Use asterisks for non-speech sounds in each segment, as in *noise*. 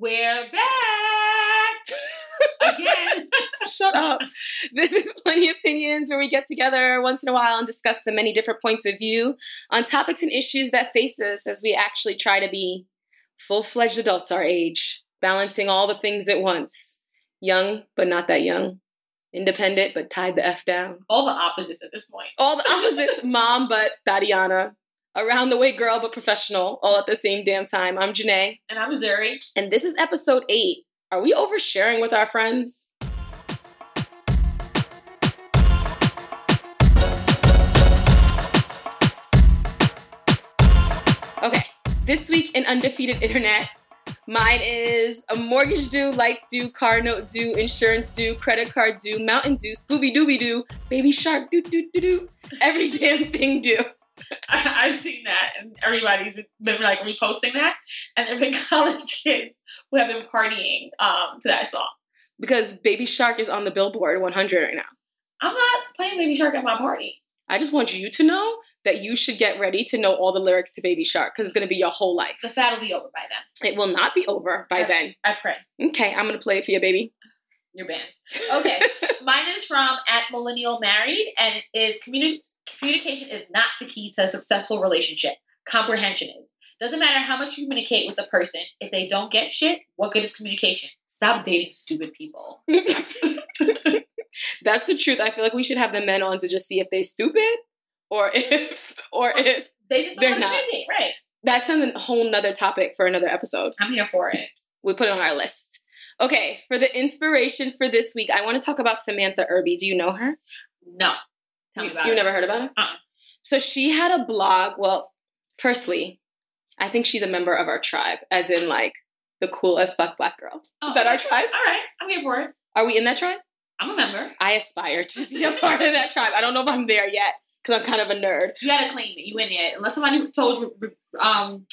We're back again. *laughs* Shut up. This is Plenty of Opinions, where we get together once in a while and discuss the many different points of view on topics and issues that face us as we actually try to be full fledged adults our age, balancing all the things at once. Young, but not that young. Independent, but tied the F down. All the opposites at this point. All the opposites, *laughs* mom, but Tatiana. Around the way girl, but professional, all at the same damn time. I'm Janae. And I'm Zuri. And this is episode eight. Are we oversharing with our friends? Okay, this week in Undefeated Internet, mine is a mortgage due, lights due, car note due, insurance due, credit card due, Mountain Dew, Scooby Dooby Doo, Baby Shark doo doo doo doo, every *laughs* damn thing due. *laughs* I, have seen that, and everybody's been like reposting that, and there have been college kids who have been partying um, to that song because Baby Shark is on the Billboard 100 right now. I'm not playing Baby Shark at my party. I just want you to know that you should get ready to know all the lyrics to Baby Shark because it's going to be your whole life. The fad will be over by then. It will not be over by I, then. I pray. Okay, I'm going to play it for you, baby. You're banned. Okay. *laughs* Mine is from at Millennial Married, and it is communi- communication is not the key to a successful relationship. Comprehension is. Doesn't matter how much you communicate with a person, if they don't get shit, what good is communication? Stop dating stupid people. *laughs* That's the truth. I feel like we should have the men on to just see if they're stupid or if or if they just they're not. Communicate. Right. That's a whole nother topic for another episode. I'm here for it. We put it on our list. Okay, for the inspiration for this week, I want to talk about Samantha Irby. Do you know her? No. Tell you, me about you it. never heard about her? Uh-uh. So she had a blog. Well, firstly, I think she's a member of our tribe, as in like the cool as fuck black girl. Oh, Is that our tribe? All right, I'm here for it. Are we in that tribe? I'm a member. I aspire to be a part of that tribe. I don't know if I'm there yet because I'm kind of a nerd. You gotta claim it. You in it. Unless somebody told you, um,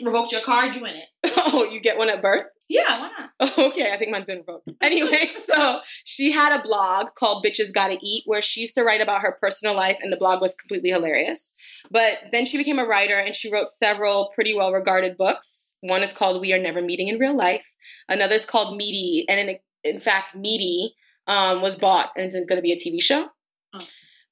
revoked your card, you in it. *laughs* Oh, you get one at birth? Yeah, why not? *laughs* Okay, I think mine's been revoked. Anyway, *laughs* so she had a blog called Bitches Gotta Eat where she used to write about her personal life, and the blog was completely hilarious. But then she became a writer and she wrote several pretty well regarded books. One is called We Are Never Meeting in Real Life, another is called Meaty, and in, in fact, Meaty um, was bought and it's going to be a TV show. Oh.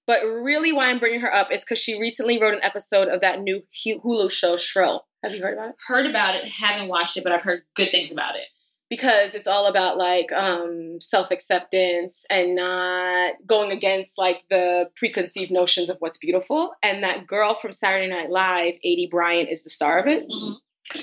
But really, why I'm bringing her up is because she recently wrote an episode of that new Hulu show, Shrill. Have you heard about it? Heard about it, haven't watched it, but I've heard good things about it. Because it's all about like um, self acceptance and not going against like the preconceived notions of what's beautiful. And that girl from Saturday Night Live, Aidy Bryant, is the star of it. Mm-hmm.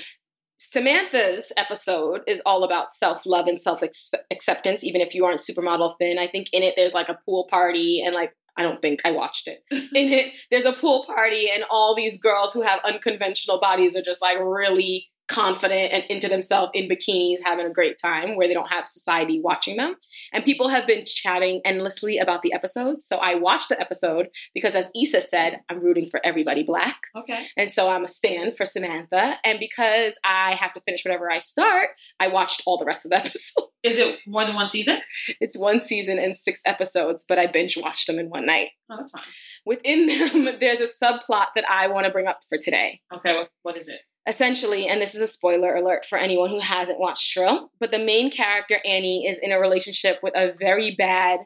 Samantha's episode is all about self love and self acceptance, even if you aren't supermodel thin. I think in it there's like a pool party and like I don't think I watched it. *laughs* In it, there's a pool party, and all these girls who have unconventional bodies are just like really confident and into themselves in bikinis, having a great time where they don't have society watching them. And people have been chatting endlessly about the episode. So I watched the episode because, as Issa said, I'm rooting for everybody black. Okay. And so I'm a stand for Samantha. And because I have to finish whatever I start, I watched all the rest of the *laughs* episode. Is it more than one season? It's one season and six episodes, but I binge watched them in one night. Oh, that's fine. Within *laughs* them, there's a subplot that I want to bring up for today. Okay, what is it? Essentially, and this is a spoiler alert for anyone who hasn't watched Shrill, but the main character, Annie, is in a relationship with a very bad,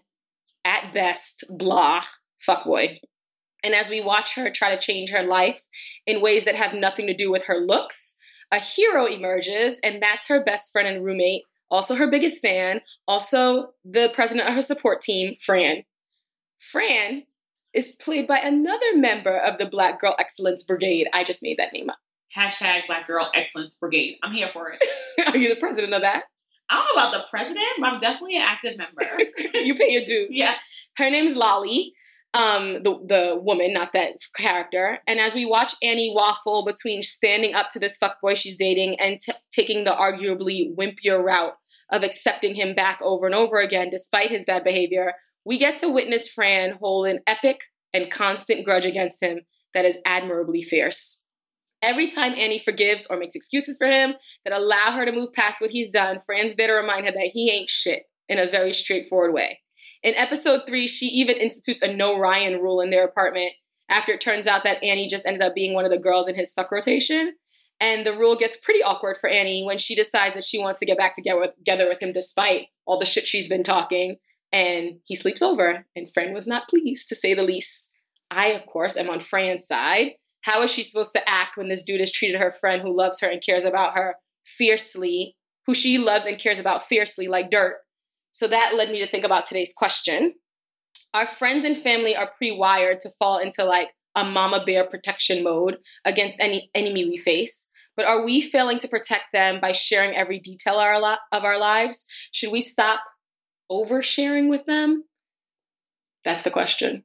at best, blah fuckboy. And as we watch her try to change her life in ways that have nothing to do with her looks, a hero emerges, and that's her best friend and roommate, also her biggest fan, also the president of her support team, Fran. Fran is played by another member of the Black Girl Excellence Brigade. I just made that name up. Hashtag Black Girl Excellence Brigade. I'm here for it. *laughs* Are you the president of that? I don't know about the president, but I'm definitely an active member. *laughs* you pay your dues. yeah. Her name's Lolly, um, the the woman, not that character. And as we watch Annie waffle between standing up to this fuckboy she's dating and t- taking the arguably wimpier route of accepting him back over and over again, despite his bad behavior, we get to witness Fran hold an epic and constant grudge against him that is admirably fierce. Every time Annie forgives or makes excuses for him that allow her to move past what he's done, Fran's there to remind her that he ain't shit in a very straightforward way. In episode three, she even institutes a no Ryan rule in their apartment after it turns out that Annie just ended up being one of the girls in his fuck rotation. And the rule gets pretty awkward for Annie when she decides that she wants to get back together with, together with him despite all the shit she's been talking. And he sleeps over, and Fran was not pleased, to say the least. I, of course, am on Fran's side. How is she supposed to act when this dude has treated her friend who loves her and cares about her fiercely, who she loves and cares about fiercely like dirt? So that led me to think about today's question. Our friends and family are pre wired to fall into like a mama bear protection mode against any enemy we face. But are we failing to protect them by sharing every detail of our lives? Should we stop oversharing with them? That's the question.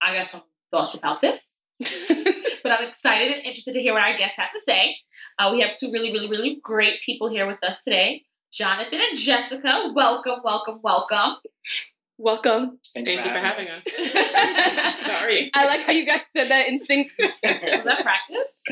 I got some thoughts about this. *laughs* but I'm excited and interested to hear what our guests have to say. Uh, we have two really, really, really great people here with us today. Jonathan and Jessica, welcome, welcome, welcome. Welcome. Thank, Thank you for having us. us. *laughs* Sorry. I like how you guys said that in sync. *laughs* Was that practice?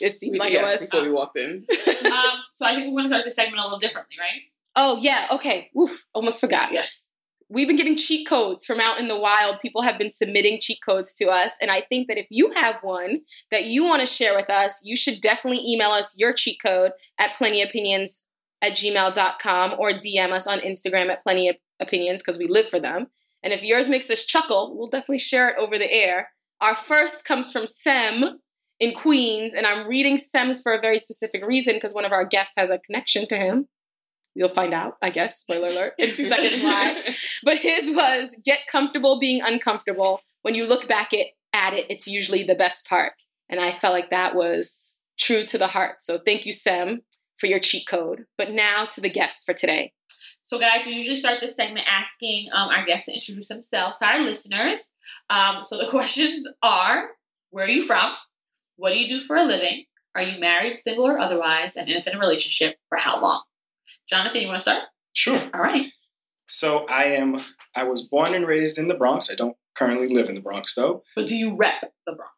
It seemed like yes, it was. before we walked in. *laughs* Um, so I think we're going to start this segment a little differently, right? Oh, yeah. Okay. Oof, almost forgot. Yes. We've been getting cheat codes from out in the wild. People have been submitting cheat codes to us. And I think that if you have one that you want to share with us, you should definitely email us your cheat code at plentyopinions at gmail.com or DM us on Instagram at plenty of opinions because we live for them. And if yours makes us chuckle, we'll definitely share it over the air. Our first comes from Sam in Queens, and I'm reading Sam's for a very specific reason because one of our guests has a connection to him. You'll find out, I guess. Spoiler alert in two seconds why. *laughs* But his was get comfortable being uncomfortable. When you look back at, at it, it's usually the best part. And I felt like that was true to the heart. So thank you, Sam, for your cheat code. But now to the guest for today. So, guys, we usually start this segment asking um, our guests to introduce themselves to our listeners. Um, so, the *laughs* questions are Where are you from? What do you do for a living? Are you married, single, or otherwise? And if in a relationship, for how long? Jonathan, you want to start? Sure. All right. So I am. I was born and raised in the Bronx. I don't currently live in the Bronx though. But do you rep the Bronx?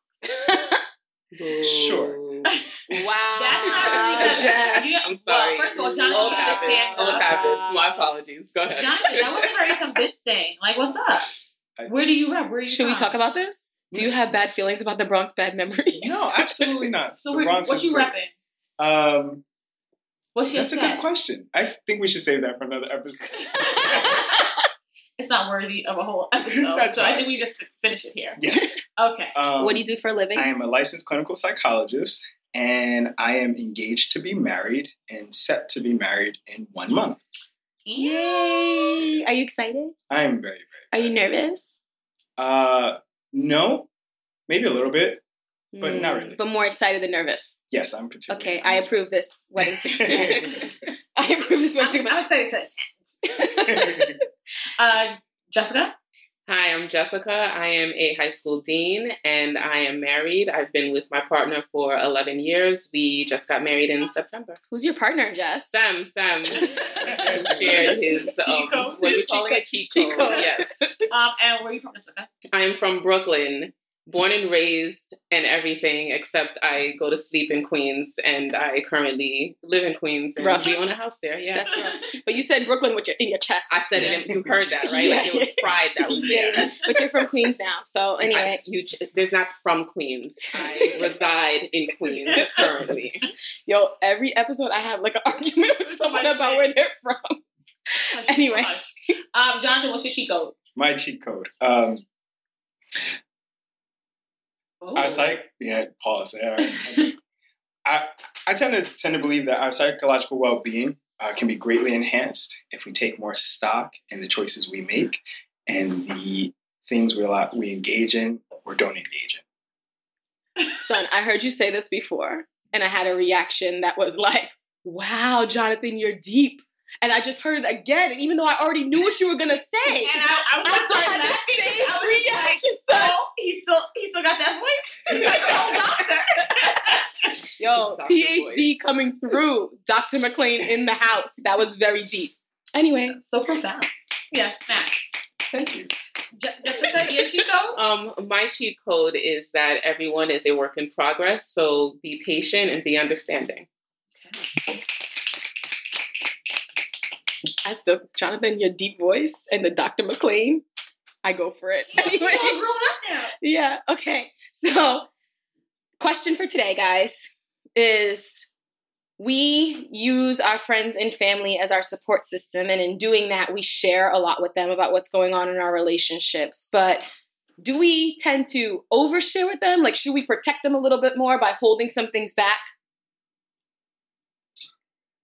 *laughs* Sure. Wow. *laughs* That's not really good. Jess. You- I'm sorry. Well, first of all, Jonathan Old understands. habits. Old habits. My apologies. Go ahead. Jonathan, that wasn't very convincing. Like, what's up? I- Where do you rep? Where are you Should we talk about this? Do you have bad feelings about the Bronx bad memories? No, absolutely not. So, the where, Bronx what is you great. repping? Um, What's your that's a good question. I think we should save that for another episode. *laughs* it's not worthy of a whole *laughs* episode. That's so I think we just finish it here. Yeah. *laughs* Okay. Um, what do you do for a living? I am a licensed clinical psychologist, and I am engaged to be married and set to be married in one month. Yay! Are you excited? I am very, very. Are you nervous? Uh, no, maybe a little bit. But not Mm, really. But more excited than nervous. Yes, I'm particularly. Okay, I approve this wedding to *laughs* I approve this wedding I'm, I'm excited to attend. *laughs* *laughs* Uh, Jessica? Hi, I'm Jessica. I am a high school dean and I am married. I've been with my partner for 11 years. We just got married in September. Who's your partner, Jess? Sam, Sam shared his, Cheat um, code. what are you Cheat calling it? Cheat Cheat code. code. Yes. Um, and where are you from, Jessica? I am from Brooklyn, born and raised and everything, except I go to sleep in Queens and I currently live in Queens and Rough. we own a house there. Yeah. That's right. *laughs* But you said Brooklyn with your in your chest. I said it, in- you heard that, right? Like it was pride that was *laughs* Yeah, there. But you're from Queens now, so *laughs* anyway. I, you, there's not from Queens. I reside in Queens currently. Yo, every episode I have like an argument with someone about where they're from. Hush, Anyway. hush. Um, Jonathan, what's your cheat code? My cheat code. Um, Ooh. our psych. Yeah, pause there. I I tend to tend to believe that our psychological well being uh, can be greatly enhanced if we take more stock in the choices we make and the things we allow, we engage in or don't engage in. Son, I heard you say this before, and I had a reaction that was like, wow, Jonathan, you're deep. And I just heard it again, even though I already knew what you were gonna say. *laughs* And I, I was I gonna still had the laughing. same I was like, so he still he still got that voice. He's *laughs* *laughs* like the old doctor. Yo, PhD Voice. coming through. Dr. McLean in the house. That was very deep. Anyway, so profound. Yes, Max. Thank you. Je- Jessica, your cheat code? Um, my cheat code is that everyone is a work in progress, so be patient and be understanding. As the Jonathan, your deep voice and the Dr. McLean, I go for it. Anyway, all *laughs* grown up now. yeah, okay. So, question for today, guys, is we use our friends and family as our support system. And in doing that, we share a lot with them about what's going on in our relationships. But do we tend to overshare with them? Like, should we protect them a little bit more by holding some things back?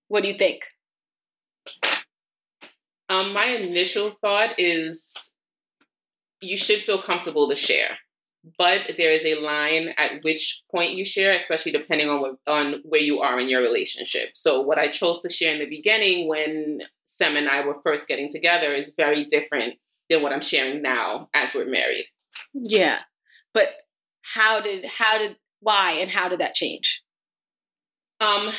What do you think? Um, my initial thought is you should feel comfortable to share but there is a line at which point you share, especially depending on what, on where you are in your relationship. So what I chose to share in the beginning when Sam and I were first getting together is very different than what I'm sharing now as we're married. Yeah. But how did how did why and how did that change? Um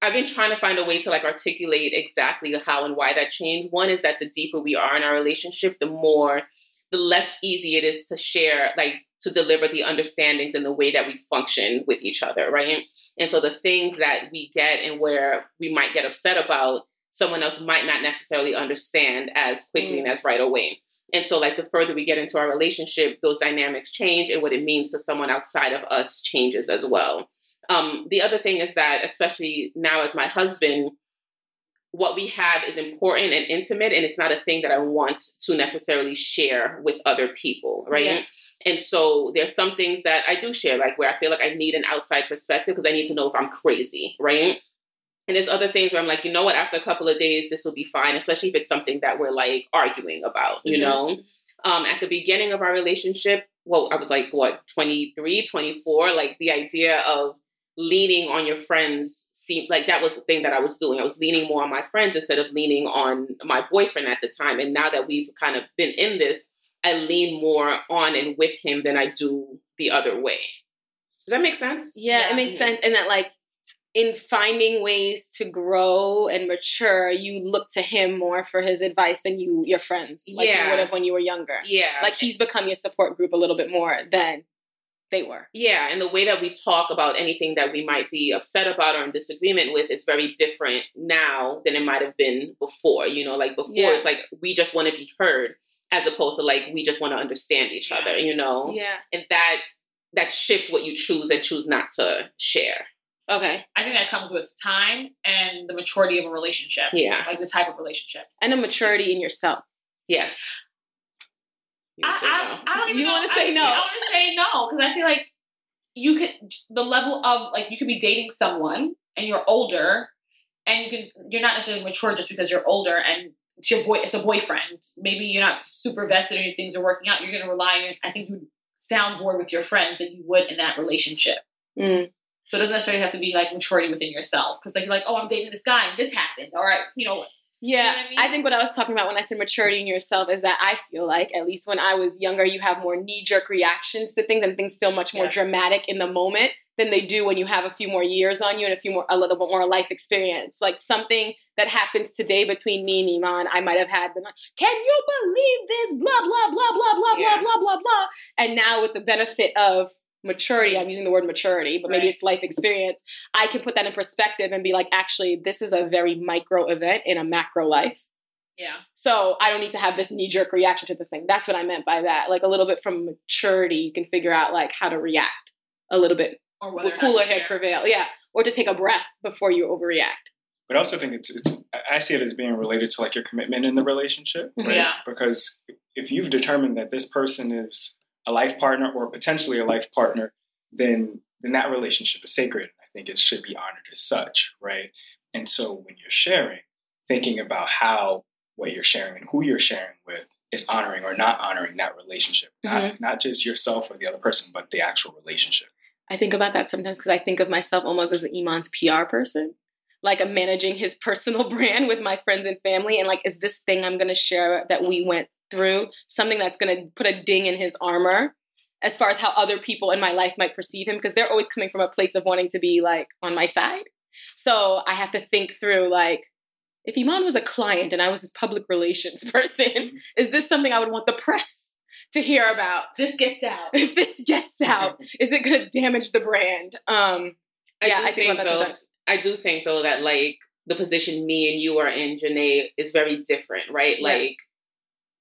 I've been trying to find a way to like articulate exactly how and why that changed. One is that the deeper we are in our relationship, the more the less easy it is to share, like to deliver the understandings and the way that we function with each other, right? And so the things that we get and where we might get upset about, someone else might not necessarily understand as quickly mm. and as right away. And so, like, the further we get into our relationship, those dynamics change, and what it means to someone outside of us changes as well. Um, the other thing is that, especially now as my husband, what we have is important and intimate and it's not a thing that I want to necessarily share with other people, right? Yeah. And so there's some things that I do share, like where I feel like I need an outside perspective because I need to know if I'm crazy, right? And there's other things where I'm like, you know what, after a couple of days, this will be fine, especially if it's something that we're like arguing about, you mm-hmm. know? Um, at the beginning of our relationship, well, I was like, what, 23, 24? Like the idea of leaning on your friends seemed like that was the thing that I was doing. I was leaning more on my friends instead of leaning on my boyfriend at the time. And now that we've kind of been in this, I lean more on and with him than I do the other way. Does that make sense? Yeah, yeah. it makes sense. And that like in finding ways to grow and mature, you look to him more for his advice than you your friends, like yeah. you would have when you were younger. Yeah, like he's become your support group a little bit more than they were. Yeah, and the way that we talk about anything that we might be upset about or in disagreement with is very different now than it might have been before. You know, like before yeah. it's like we just want to be heard as opposed to like we just want to understand each other, you know? Yeah. And that that shifts what you choose and choose not to share. Okay. I think that comes with time and the maturity of a relationship. Yeah. Like the type of relationship. And a maturity in yourself. Yes. I, I, I, don't even you want to say no. I want to say no because I feel like you could the level of like you could be dating someone and you're older and you can you're not necessarily mature just because you're older and it's your boy it's a boyfriend maybe you're not super vested in your things are working out you're going to rely on I think you sound more with your friends than you would in that relationship. Mm. So it doesn't necessarily have to be like maturity within yourself because like you're like oh I'm dating this guy and this happened all right you know yeah, you know I, mean? I, think what I was talking about when I said maturity in yourself is that I feel like, at least when I was younger, you have more knee jerk reactions to things and things feel much more yes. dramatic in the moment than they do when you have a few more years on you and a few more, a little bit more life experience. Like something that happens today between me and Iman, I might have had like, can you believe this? Blah, blah, blah, blah, blah, yeah. blah, blah, blah, blah. And now with the benefit of maturity i'm using the word maturity but maybe right. it's life experience i can put that in perspective and be like actually this is a very micro event in a macro life. Yeah. So i don't need to have this knee-jerk reaction to this thing. That's what i meant by that. Like a little bit from maturity you can figure out like how to react a little bit. Or whether cooler head prevail yeah. Or to take a breath before you overreact. But I also think it's, it's, I see it as being related to like your commitment in the relationship, mm-hmm. right? Yeah. Because if you've determined that this person is a life partner or potentially a life partner, then then that relationship is sacred. I think it should be honored as such, right? And so when you're sharing, thinking about how what you're sharing and who you're sharing with is honoring or not honoring that relationship, mm-hmm. not, not just yourself or the other person, but the actual relationship. I think about that sometimes because I think of myself almost as an Iman's PR person. Like I'm managing his *laughs* personal brand with my friends and family, and like, is this thing I'm going to share that we went through something that's going to put a ding in his armor as far as how other people in my life might perceive him because they're always coming from a place of wanting to be like on my side. So I have to think through like if Iman was a client and I was his public relations *laughs* person, is this something I would want the press to hear about? This gets out. If this gets *laughs* out, is it going to damage the brand? Um, I yeah, I think, think about that though. I do think though that like the position me and you are in, Janae, is very different, right? Yeah. Like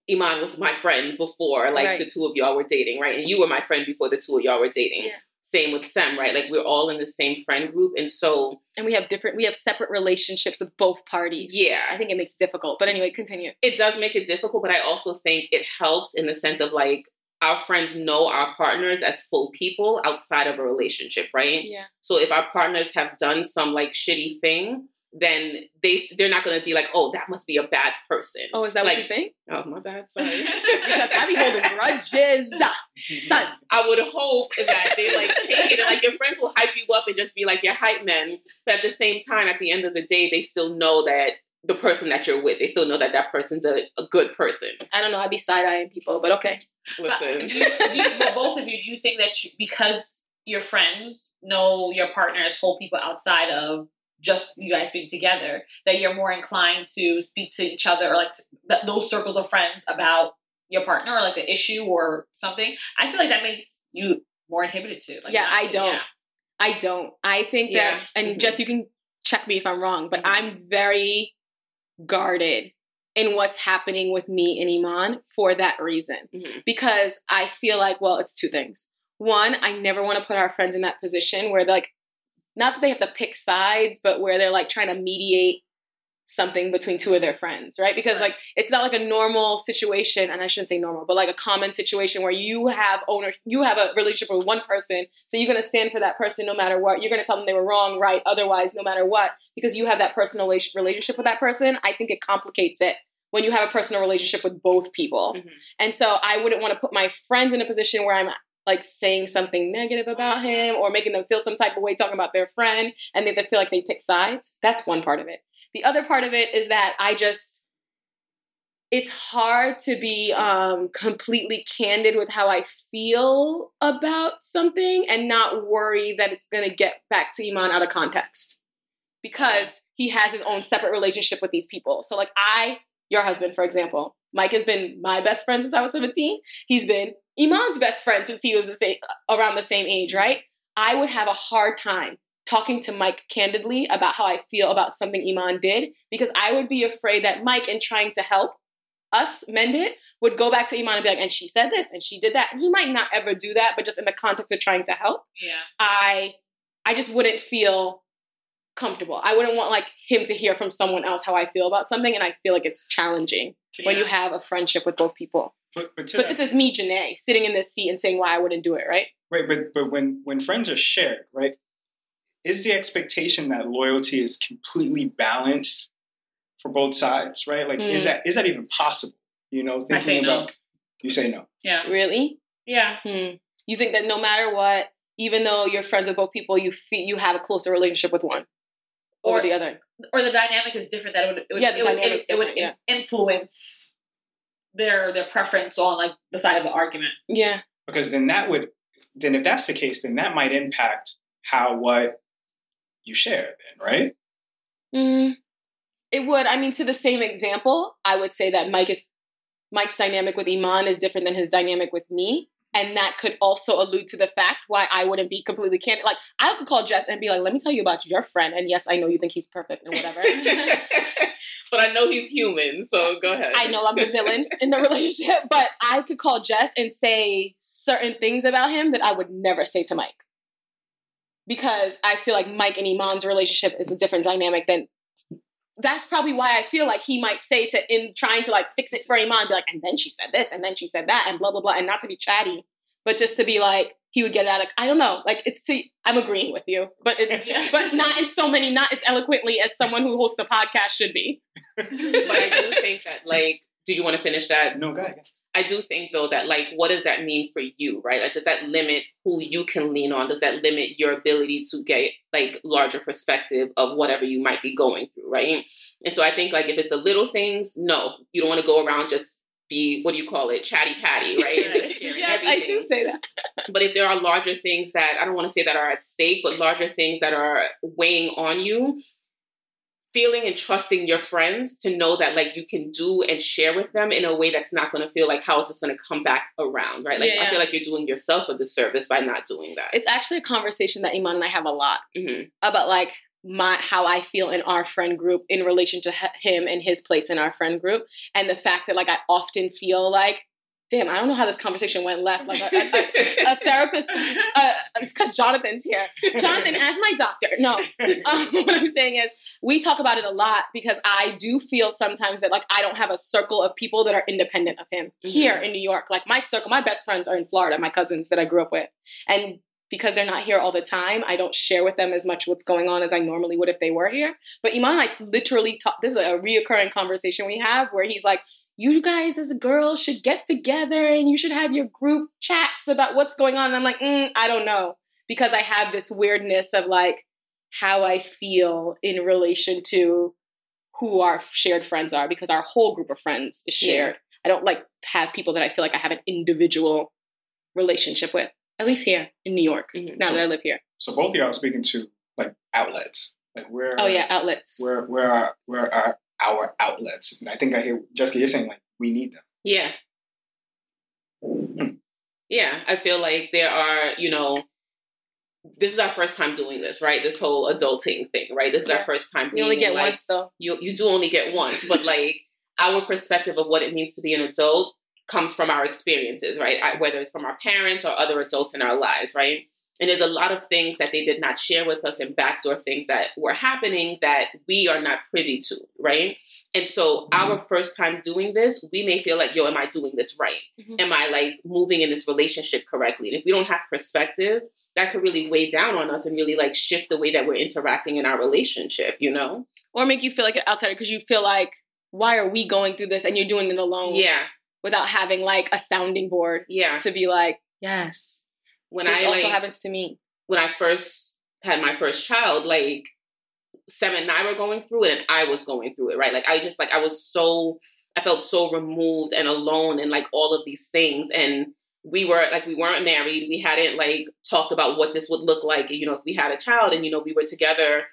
Iman was my friend before, like right. the two of y'all were dating, right? And you were my friend before the two of y'all were dating. Yeah. Same with Sam, right? Like we're all in the same friend group, and so and we have different we have separate relationships with both parties. yeah, I think it makes it difficult. But anyway, continue. it does make it difficult, but I also think it helps in the sense of like our friends know our partners as full people outside of a relationship, right? Yeah. So if our partners have done some like shitty thing, then they they're not gonna be like, oh, that must be a bad person. Oh, is that Like- what you think? Oh my bad, sorry. *laughs* Because I be holding grudges. *laughs* Son. I would hope that they like take it and like your friends will hype you up and just be like your hype men, but at the same time, at the end of the day, they still know that the person that you're with, they still know that that person's a, a good person. I don't know. I'd be side eyeing people, but okay. Listen, do you, do you, well, both of you, do you think that you, because your friends know your partner as whole people outside of just you guys being together, that you're more inclined to speak to each other or like to, th- those circles of friends about your partner or like the issue or something? I feel like that makes you more inhibited too Like, Yeah, I don't. yeah. I don't. I think Yeah. that, and Mhm. Jess, you can check me if I'm wrong, but Mhm. I'm very guarded in what's happening with me and Iman for that reason. Mhm. Because I feel like, well, it's two things. One, I never want to put our friends in that position where they're like, not that they have to pick sides, but where they're like trying to mediate something between two of their friends, right? Because Right. like it's not like a normal situation, and I shouldn't say normal, but like a common situation where you have owner, you have a relationship with one person, so you're gonna stand for that person no matter what. You're gonna tell them they were wrong, right, otherwise, no matter what, because you have that personal relationship with that person. I think it complicates it when you have a personal relationship with both people, Mhm. and so I wouldn't want to put my friends in a position where I'm like saying something negative about him or making them feel some type of way talking about their friend and they, they feel like they pick sides. That's one part of it. The other part of it is that I just it's hard to be um, completely candid with how I feel about something and not worry that it's going to get back to Iman out of context because he has his own separate relationship with these people. So, like, I, your husband, for example, Mike has been my best friend since I was 17. He's been Iman's best friend since he was the same, around the same age, right? I would have a hard time talking to Mike candidly about how I feel about something Iman did because I would be afraid that Mike, in trying to help us mend it, would go back to Iman and be like, and she said this and she did that. And he might not ever do that, but just in the context of trying to help, Yeah. I I just wouldn't feel comfortable. I wouldn't want like him to hear from someone else how I feel about something, and I feel like it's challenging when you have a friendship with both people. But, but, But that- this is me, Janae, sitting in this seat and saying why I wouldn't do it, right? Right, but but when when friends are shared, right, is the expectation that loyalty is completely balanced for both sides, right? Like, is Mm. that is that even possible? You know, I say thinking no. about you say no. Yeah. Really? Yeah. Hmm. You think that no matter what, even though you're friends with both people, you feel you have a closer relationship with one over Or- the other. Or the dynamic is different. That it would, it would, Yeah, the it would, dynamic's it, would different, influence their their preference on like the side of the argument. Yeah. Because then that would then if that's the case, then that might impact how what you share then, right? Mm, it would. I mean, to the same example, I would say that Mike is Mike's dynamic with Iman is different than his dynamic with me. And that could also allude to the fact why I wouldn't be completely candid. Like, I could call Jess and be like, let me tell you about your friend. And yes, I know you think he's perfect and whatever. *laughs* but I know he's human, so go ahead. I know I'm the villain in the relationship, *laughs* but I could call Jess and say certain things about him that I would never say to Mike. Because I feel like Mike and Iman's relationship is a different dynamic than that's probably why I feel like he might say to in trying to like fix it for Iman, be like, and then she said this, and then she said that, and blah blah blah, and not to be chatty, but just to be like, he would get it out of I don't know, like it's to I'm agreeing with you, but it, *laughs* but not in so many, not as eloquently as someone who hosts a podcast should be. *laughs* but I do think that, like, did you want to finish that? No, go ahead. I do think though that like what does that mean for you, right? Like does that limit who you can lean on? Does that limit your ability to get like larger perspective of whatever you might be going through, right? And so I think like if it's the little things, no, you don't want to go around just be what do you call it, chatty patty, right? And just sharing yes, I do say that. *laughs* But if there are larger things that I don't want to say that are at stake, but larger things that are weighing on you, feeling and trusting your friends to know that like you can do and share with them in a way that's not going to feel like how is this going to come back around, right? Like I Yeah. feel like you're doing yourself a disservice by not doing that. It's actually a conversation that Iman and I have a lot hmm about like my how I feel in our friend group in relation to h- him and his place in our friend group, and the fact that like I often feel like damn, I don't know how this conversation went left. Like a, a, a, a therapist, uh, because Jonathan's here. Jonathan, as my doctor, no. *laughs* Um, what I'm saying is, we talk about it a lot because I do feel sometimes that like I don't have a circle of people that are independent of him mm-hmm. here in New York. Like my circle, my best friends are in Florida, my cousins that I grew up with, and because they're not here all the time, I don't share with them as much what's going on as I normally would if they were here. But Iman like literally talk. This is a reoccurring conversation we have where he's like, you guys as a girl should get together and you should have your group chats about what's going on. And I'm like, mm, I don't know. Because I have this weirdness of like how I feel in relation to who our shared friends are because our whole group of friends is shared. Yeah. I don't like have people that I feel like I have an individual relationship with, at least here in New York, mm-hmm. now so, that I live here. So both of y'all are speaking to like outlets. Like where Oh yeah, outlets. Where where are where are our outlets. And I think I hear Jessica, you're saying like we need them. Yeah. Hmm. Yeah, I feel like there are, you know, this is our first time doing this, right? This whole adulting thing, right? This is yeah. our first time. You only get like, once, though. You you do only get once, but *laughs* like our perspective of what it means to be an adult comes from our experiences, right? Whether it's from our parents or other adults in our lives, right? And there's a lot of things that they did not share with us and backdoor things that were happening that we are not privy to, right? And so mm-hmm. our first time doing this, we may feel like, yo, am I doing this right? Mm-hmm. Am I like moving in this relationship correctly? And if we don't have perspective, that could really weigh down on us and really like shift the way that we're interacting in our relationship, you know? Or make you feel like an outsider because you feel like, why are we going through this and you're doing it alone? Yeah. Without having like a sounding board. Yeah. To be like, yes, when this I also like, happens to me. When I first had my first child, like Sam and I were going through it, and I was going through it, right? Like I just like I was so I felt so removed and alone, and like all of these things, and we were like we weren't married, we hadn't like talked about what this would look like, you know, if we had a child, and you know, we were together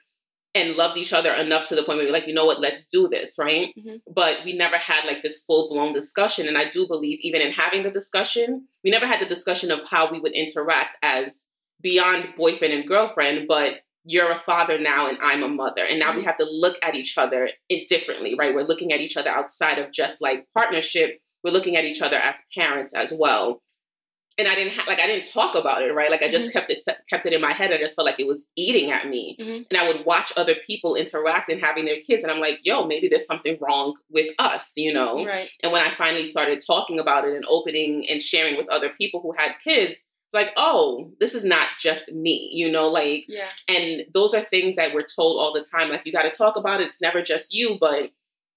and loved each other enough to the point where we were like, you know what, let's do this, right? Mm-hmm. But we never had like this full blown discussion. And I do believe, even in having the discussion, we never had the discussion of how we would interact as beyond boyfriend and girlfriend, but you're a father now and I'm a mother. And now we mm-hmm. have to look at each other differently, right? We're looking at each other outside of just like partnership. We're looking at each other as parents as well and I didn't ha- like I didn't talk about it, right? Like I just mm-hmm. kept it kept it in my head. I just felt like it was eating at me, mm-hmm. and I would watch other people interact and having their kids, and I'm like, yo, maybe there's something wrong with us, you know? Right. And when I finally started talking about it and opening and sharing with other people who had kids, it's like, oh, this is not just me, you know? Like, yeah. And those are things that we're told all the time. Like, you got to talk about it. It's never just you, but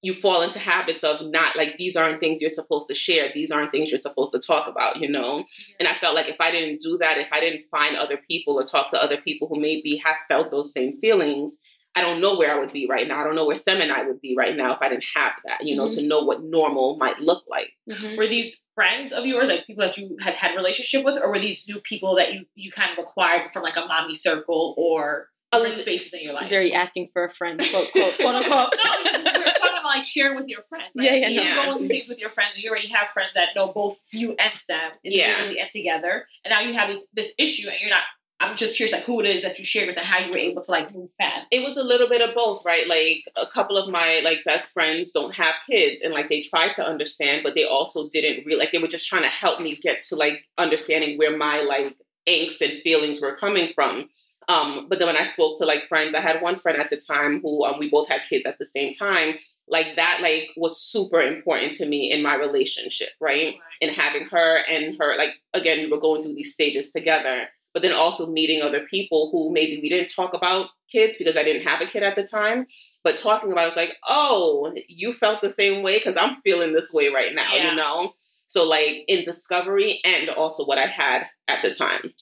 you fall into habits of not like these aren't things you're supposed to share these aren't things you're supposed to talk about you know yeah. and i felt like if i didn't do that if i didn't find other people or talk to other people who maybe have felt those same feelings i don't know where i would be right now i don't know where sam and i would be right now if i didn't have that you know mm-hmm. to know what normal might look like mm-hmm. were these friends of yours like people that you had had relationship with or were these new people that you you kind of acquired from like a mommy circle or other spaces in your life. Is there asking for a friend? Quote, quote, quote unquote. *laughs* no, we're talking about like sharing with your friends. Right? Yeah, yeah, so yeah. You go on things with your friends. You already have friends that know both you and Sam individually yeah. and together, and now you have this this issue, and you're not. I'm just curious, like who it is that you shared with, and how you were able to like move past. It was a little bit of both, right? Like a couple of my like best friends don't have kids, and like they tried to understand, but they also didn't really like. They were just trying to help me get to like understanding where my like angst and feelings were coming from. Um, but then when I spoke to like friends, I had one friend at the time who um, we both had kids at the same time. Like that, like was super important to me in my relationship, right? right? And having her and her, like again, we were going through these stages together. But then also meeting other people who maybe we didn't talk about kids because I didn't have a kid at the time. But talking about it's like, oh, you felt the same way because I'm feeling this way right now, yeah. you know. So like in discovery and also what I had at the time.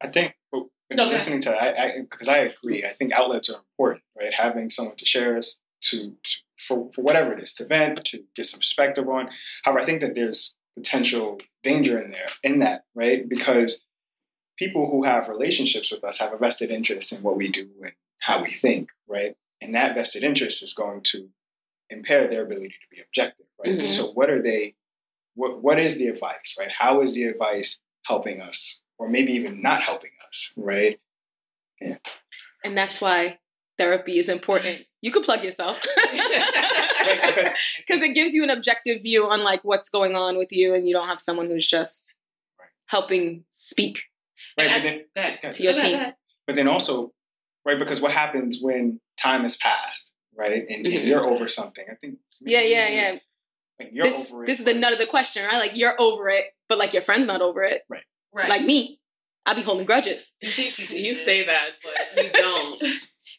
I think oh, no, listening to that, I, I, because I agree. I think outlets are important, right? Having someone to share us to, for for whatever it is, to vent, to get some perspective on. However, I think that there's potential danger in there, in that, right? Because people who have relationships with us have a vested interest in what we do and how we think, right? And that vested interest is going to impair their ability to be objective, right? Mm-hmm. So, what are they? What what is the advice, right? How is the advice helping us or maybe even not helping us, right? Yeah. And that's why therapy is important. You could plug yourself. *laughs* Because *laughs* Because it gives you an objective view on like what's going on with you and you don't have someone who's just Right. helping speak. right, but then Go ahead. To your Go team. but then also right because what happens when time has passed right and, and Mhm. you're over something i think Yeah, yeah, yeah. like you're This over it this is but- the nut of the question, right? Like you're over it, but like your friend's not over it. Right. Like me. I be holding grudges. You *laughs* say that, but you don't.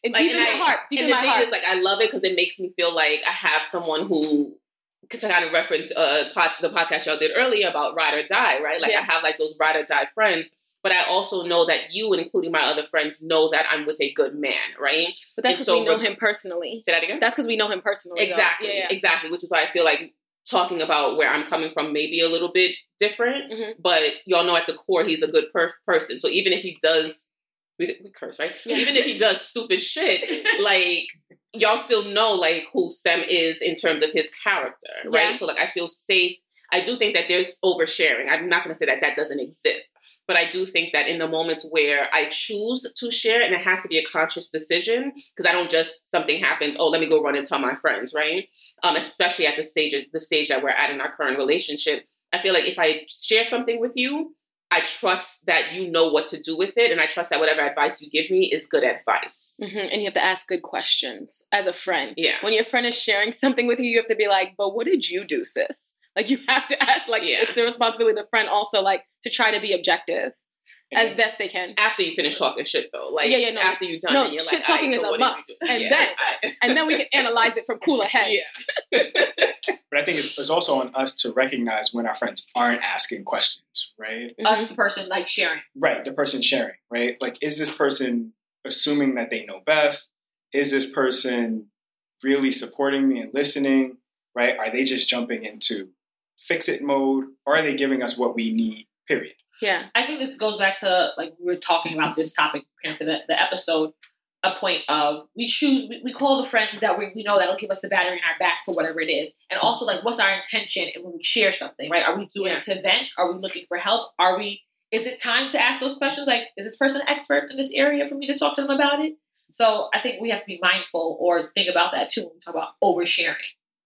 And Like, deep in my I- heart, deep in my heart. is, like, I love it because it makes me feel like I have someone who, because I kind of reference uh, pod, the podcast y'all did earlier about ride or die, right? Like, Yeah. I have like those ride or die friends, but I also know that you, and including my other friends, know that I'm with a good man, right? but that's because so we know re- him personally. Say that again. That's because we know him personally. Exactly, Yeah, yeah. exactly. Which is why I feel like talking about where I'm coming from may be a little bit different, Mhm. but y'all know at the core he's a good per- person. So even if he does, we, we curse, right? Yeah. Even if he does stupid shit, *laughs* like y'all still know like who Sam is in terms of his character, right? Yeah. So like I feel safe. I do think that there's oversharing. I'm not going to say that that doesn't exist. But I do think that in the moments where I choose to share, and it has to be a conscious decision, because I don't just something happens. Oh, let me go run and tell my friends, right? Um, especially at the stage the stage that we're at in our current relationship. I feel like if I share something with you, I trust that you know what to do with it, and I trust that whatever advice you give me is good advice. Mhm. And you have to ask good questions as a friend. Yeah. When your friend is sharing something with you, you have to be like, but what did you do, sis? Like you have to *laughs* ask, like Yeah. it's the responsibility of the friend also like to try to be objective as best they can. After you finish talking shit, though, like Yeah, yeah, no. after you've done No, it, you're shit like, talking "Alright, is so a what did you must. And Yeah, then- *laughs* I- And then we can analyze it from cooler heads. yeah. *laughs* but i think it's, it's also on us to recognize when our friends aren't asking questions right Mhm. Us, the person like sharing. right the person sharing right like is this person assuming that they know best is this person really supporting me and listening right are they just jumping into fix it mode or are they giving us what we need period Yeah. I think this goes back to like we were talking about this topic preparing for the, the episode. A point of we choose we, we call the friends that we, we know that'll give us the battery in our back for whatever it is, and also like what's our intention and when we share something, right? Are we doing Yeah. it to vent? Are we looking for help? Are we? Is it time to ask those questions? Like, is this person an expert in this area for me to talk to them about it? So I think we have to be mindful or think about that too when we talk about oversharing.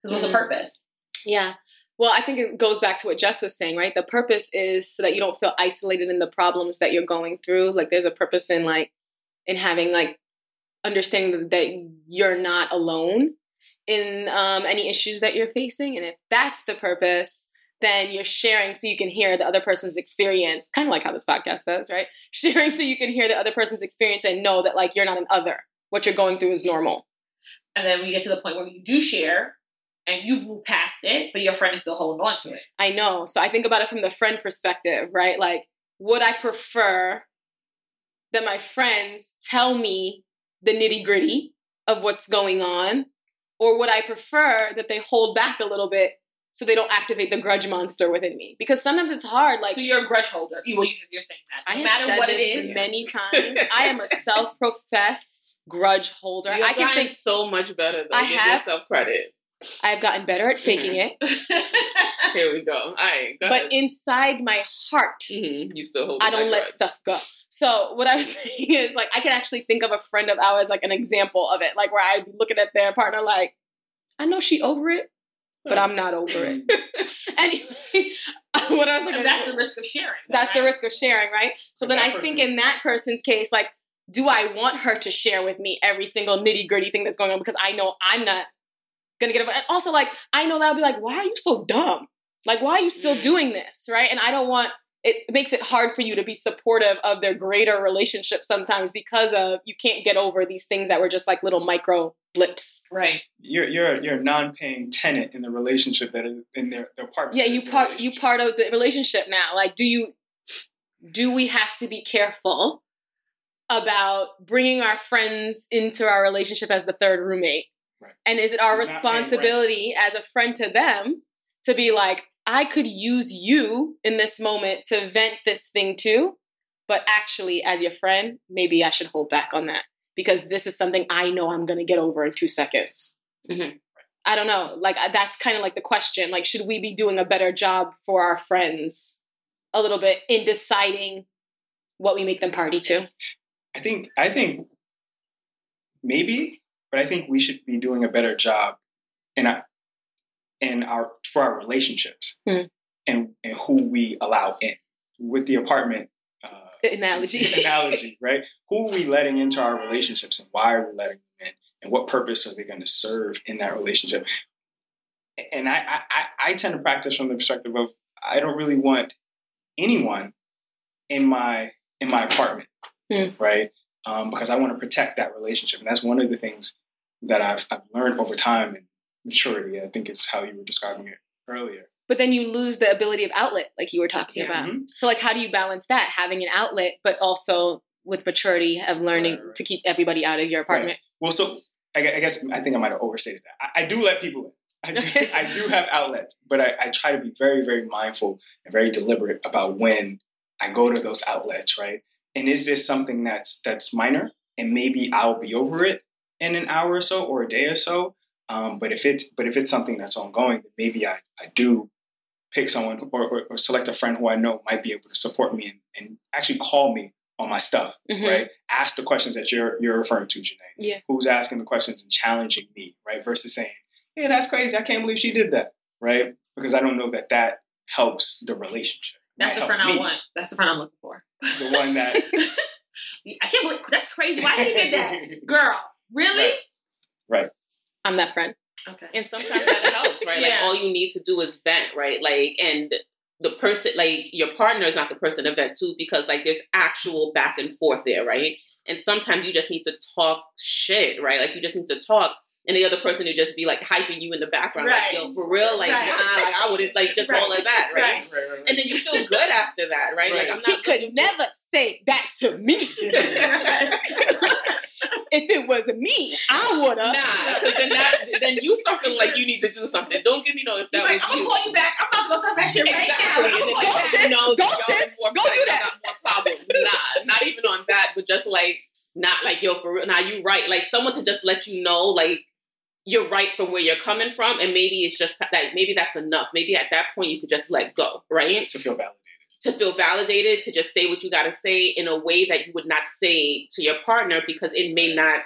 Because what's Mhm. the purpose? Yeah. Well, I think it goes back to what Jess was saying, right? The purpose is so that you don't feel isolated in the problems that you're going through. Like there's a purpose in like in having like understanding that you're not alone in um, any issues that you're facing. And if that's the purpose, then you're sharing so you can hear the other person's experience, kind of like how this podcast does, right? *laughs* Sharing so you can hear the other person's experience and know that like you're not an other. What you're going through is normal. And then we get to the point where you do share and you've moved past it, but your friend is still holding on to it. I know. So I think about it from the friend perspective, right? Like, would I prefer that my friends tell me the nitty gritty of what's going on? Or would I prefer that they hold back a little bit so they don't activate the grudge monster within me? Because sometimes it's hard. Like, so you're a grudge holder. You, well, you're saying that. I No have matter said what it is. many *laughs* times. I am a self professed grudge holder. You've I can think so much better. Though. I Give have- yourself credit. I've gotten better at faking it. *laughs* Here we go. All right, go But ahead. inside my heart, Mhm, you still hold. I don't let grudge. stuff go. So what I was *laughs* saying is like I can actually think of a friend of ours like an example of it, like where I'd be looking at their partner like, I know she over it, but I'm not over it. *laughs* anyway, what I was like, that's the risk of sharing. that's the risk of sharing, right? So then I that think in that person's case, like, do I want her to share with me every single nitty gritty thing that's going on because I know I'm not gonna get it. And also, like, I know that I'll be like, why are you so dumb? Like, why are you still Mm. doing this, right? And I don't want. It makes it hard for you to be supportive of their greater relationship sometimes because of you can't get over these things that were just like little micro blips. Right. you're you're you're a non-paying tenant in the relationship that is in their their partner Yeah, you part you part of the relationship now. Like, do you do we have to be careful about bringing our friends into our relationship as the third roommate? Right. And is it our Who's not paying rent. responsibility as a friend to them to be like, I could use you in this moment to vent this thing too, but actually, as your friend, maybe I should hold back on that because this is something I know I'm going to get over in two seconds. Mhm. I don't know. Like that's kind of like the question. Like, should we be doing a better job for our friends a little bit in deciding what we make them party to? I think I think maybe but I think we should be doing a better job in our in our for our relationships Hmm. and and who we allow in with the apartment uh, Analogy. analogy, right? Who are we letting into our relationships and why are we letting them in? And what purpose are they going to serve in that relationship? And I, I, I- tend to practice from the perspective of I don't really want anyone in my in my apartment, Hmm. right? Um, because I want to protect that relationship, and that's one of the things that I've, I've learned over time and maturity. I think it's how you were describing it earlier. but then you lose the ability of outlet, like you were talking Yeah. about. Mhm. So, like, how do you balance that? Having an outlet, but also with maturity of learning Right, right. to keep everybody out of your apartment. Well, so I, I guess I think I might have overstated that. I, I do let people in. I do, I do have outlets, but I, I try to be very, very mindful and very deliberate about when I go to those outlets, right? And is this something that's that's minor, and maybe I'll be over it in an hour or so or a day or so. Um, but if it's but if it's something that's ongoing, then maybe I, I do pick someone or, or, or select a friend who I know might be able to support me and, and actually call me on my stuff Mhm. right? Ask the questions that you're you're referring to, Janae. Yeah. Who's asking the questions and challenging me, right? Versus saying, "Yeah, that's crazy. I can't believe she did that," right? Because I don't know that that helps the relationship. That's the friend help I want. That's the friend I'm looking for. The one that *laughs* I can't believe that's crazy. Why she did that, *laughs* girl? Really? Right. I'm that friend. Okay. And sometimes that *laughs* helps, right? Like Yeah. all you need to do is vent, right? Like and the person like your partner is not the person to vent to because like there's actual back and forth there, right? And sometimes you just need to talk shit, right? Like you just need to talk and the other person would just be like hyping you in the background, Right. like, yo, for real, like, Right. nah, like I wouldn't like just Right. all of that, right? Right. right, right, right. And then you feel good after that, right? Like Right. I'm not looking for- say that to me. *laughs* if it was me, I would have. Nah, because then that then you start feeling like you need to do something. Don't give me no if that Like, was I'm you. gonna call you back. I'm about to go talk that shit right Exactly. now. And then I'm you gonna have call to you back. know Go, that y'all sis. in Go do that. got more problems. Nah, not even on that, but just like not like yo for real. Nah, you right. Like someone to just let you know, like you're right from where you're coming from, and maybe it's just that maybe that's enough. Maybe at that point you could just let go, right? to feel validated. To feel validated, to just say what you got to say in a way that you would not say to your partner because it may not.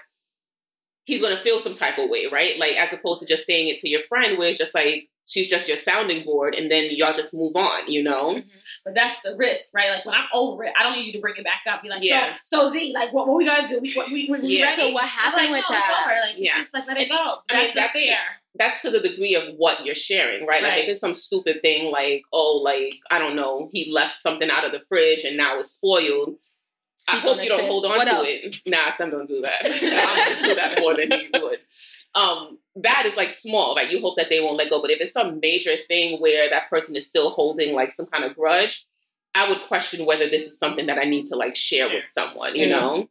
He's gonna feel some type of way, right? Like as opposed to just saying it to your friend, where it's just like she's just your sounding board, and then y'all just move on, you know? Mm-hmm. But that's the risk, right? Like when I'm over it, I don't need you to bring it back up. Be like, Yeah. so, so Z, like, what, what we gotta do? We, what, we, we, we Yeah. ready? So what happened like, with no, that? It's over. Like, Yeah. yeah. just like let it And- go. I That's mean, that's- fair. that's to the degree of what you're sharing, right? Like if it's some stupid thing like, oh, like, I don't know, he left something out of the fridge and now it's spoiled. I hope you it, don't sis. hold on What to else? it. Nah, Sam don't do that. *laughs* I'm gonna do that more than he would. Um, that is like small, right? You hope that they won't let go. But if it's some major thing where that person is still holding like some kind of grudge, I would question whether this is something that I need to like share with someone, you Yeah. know?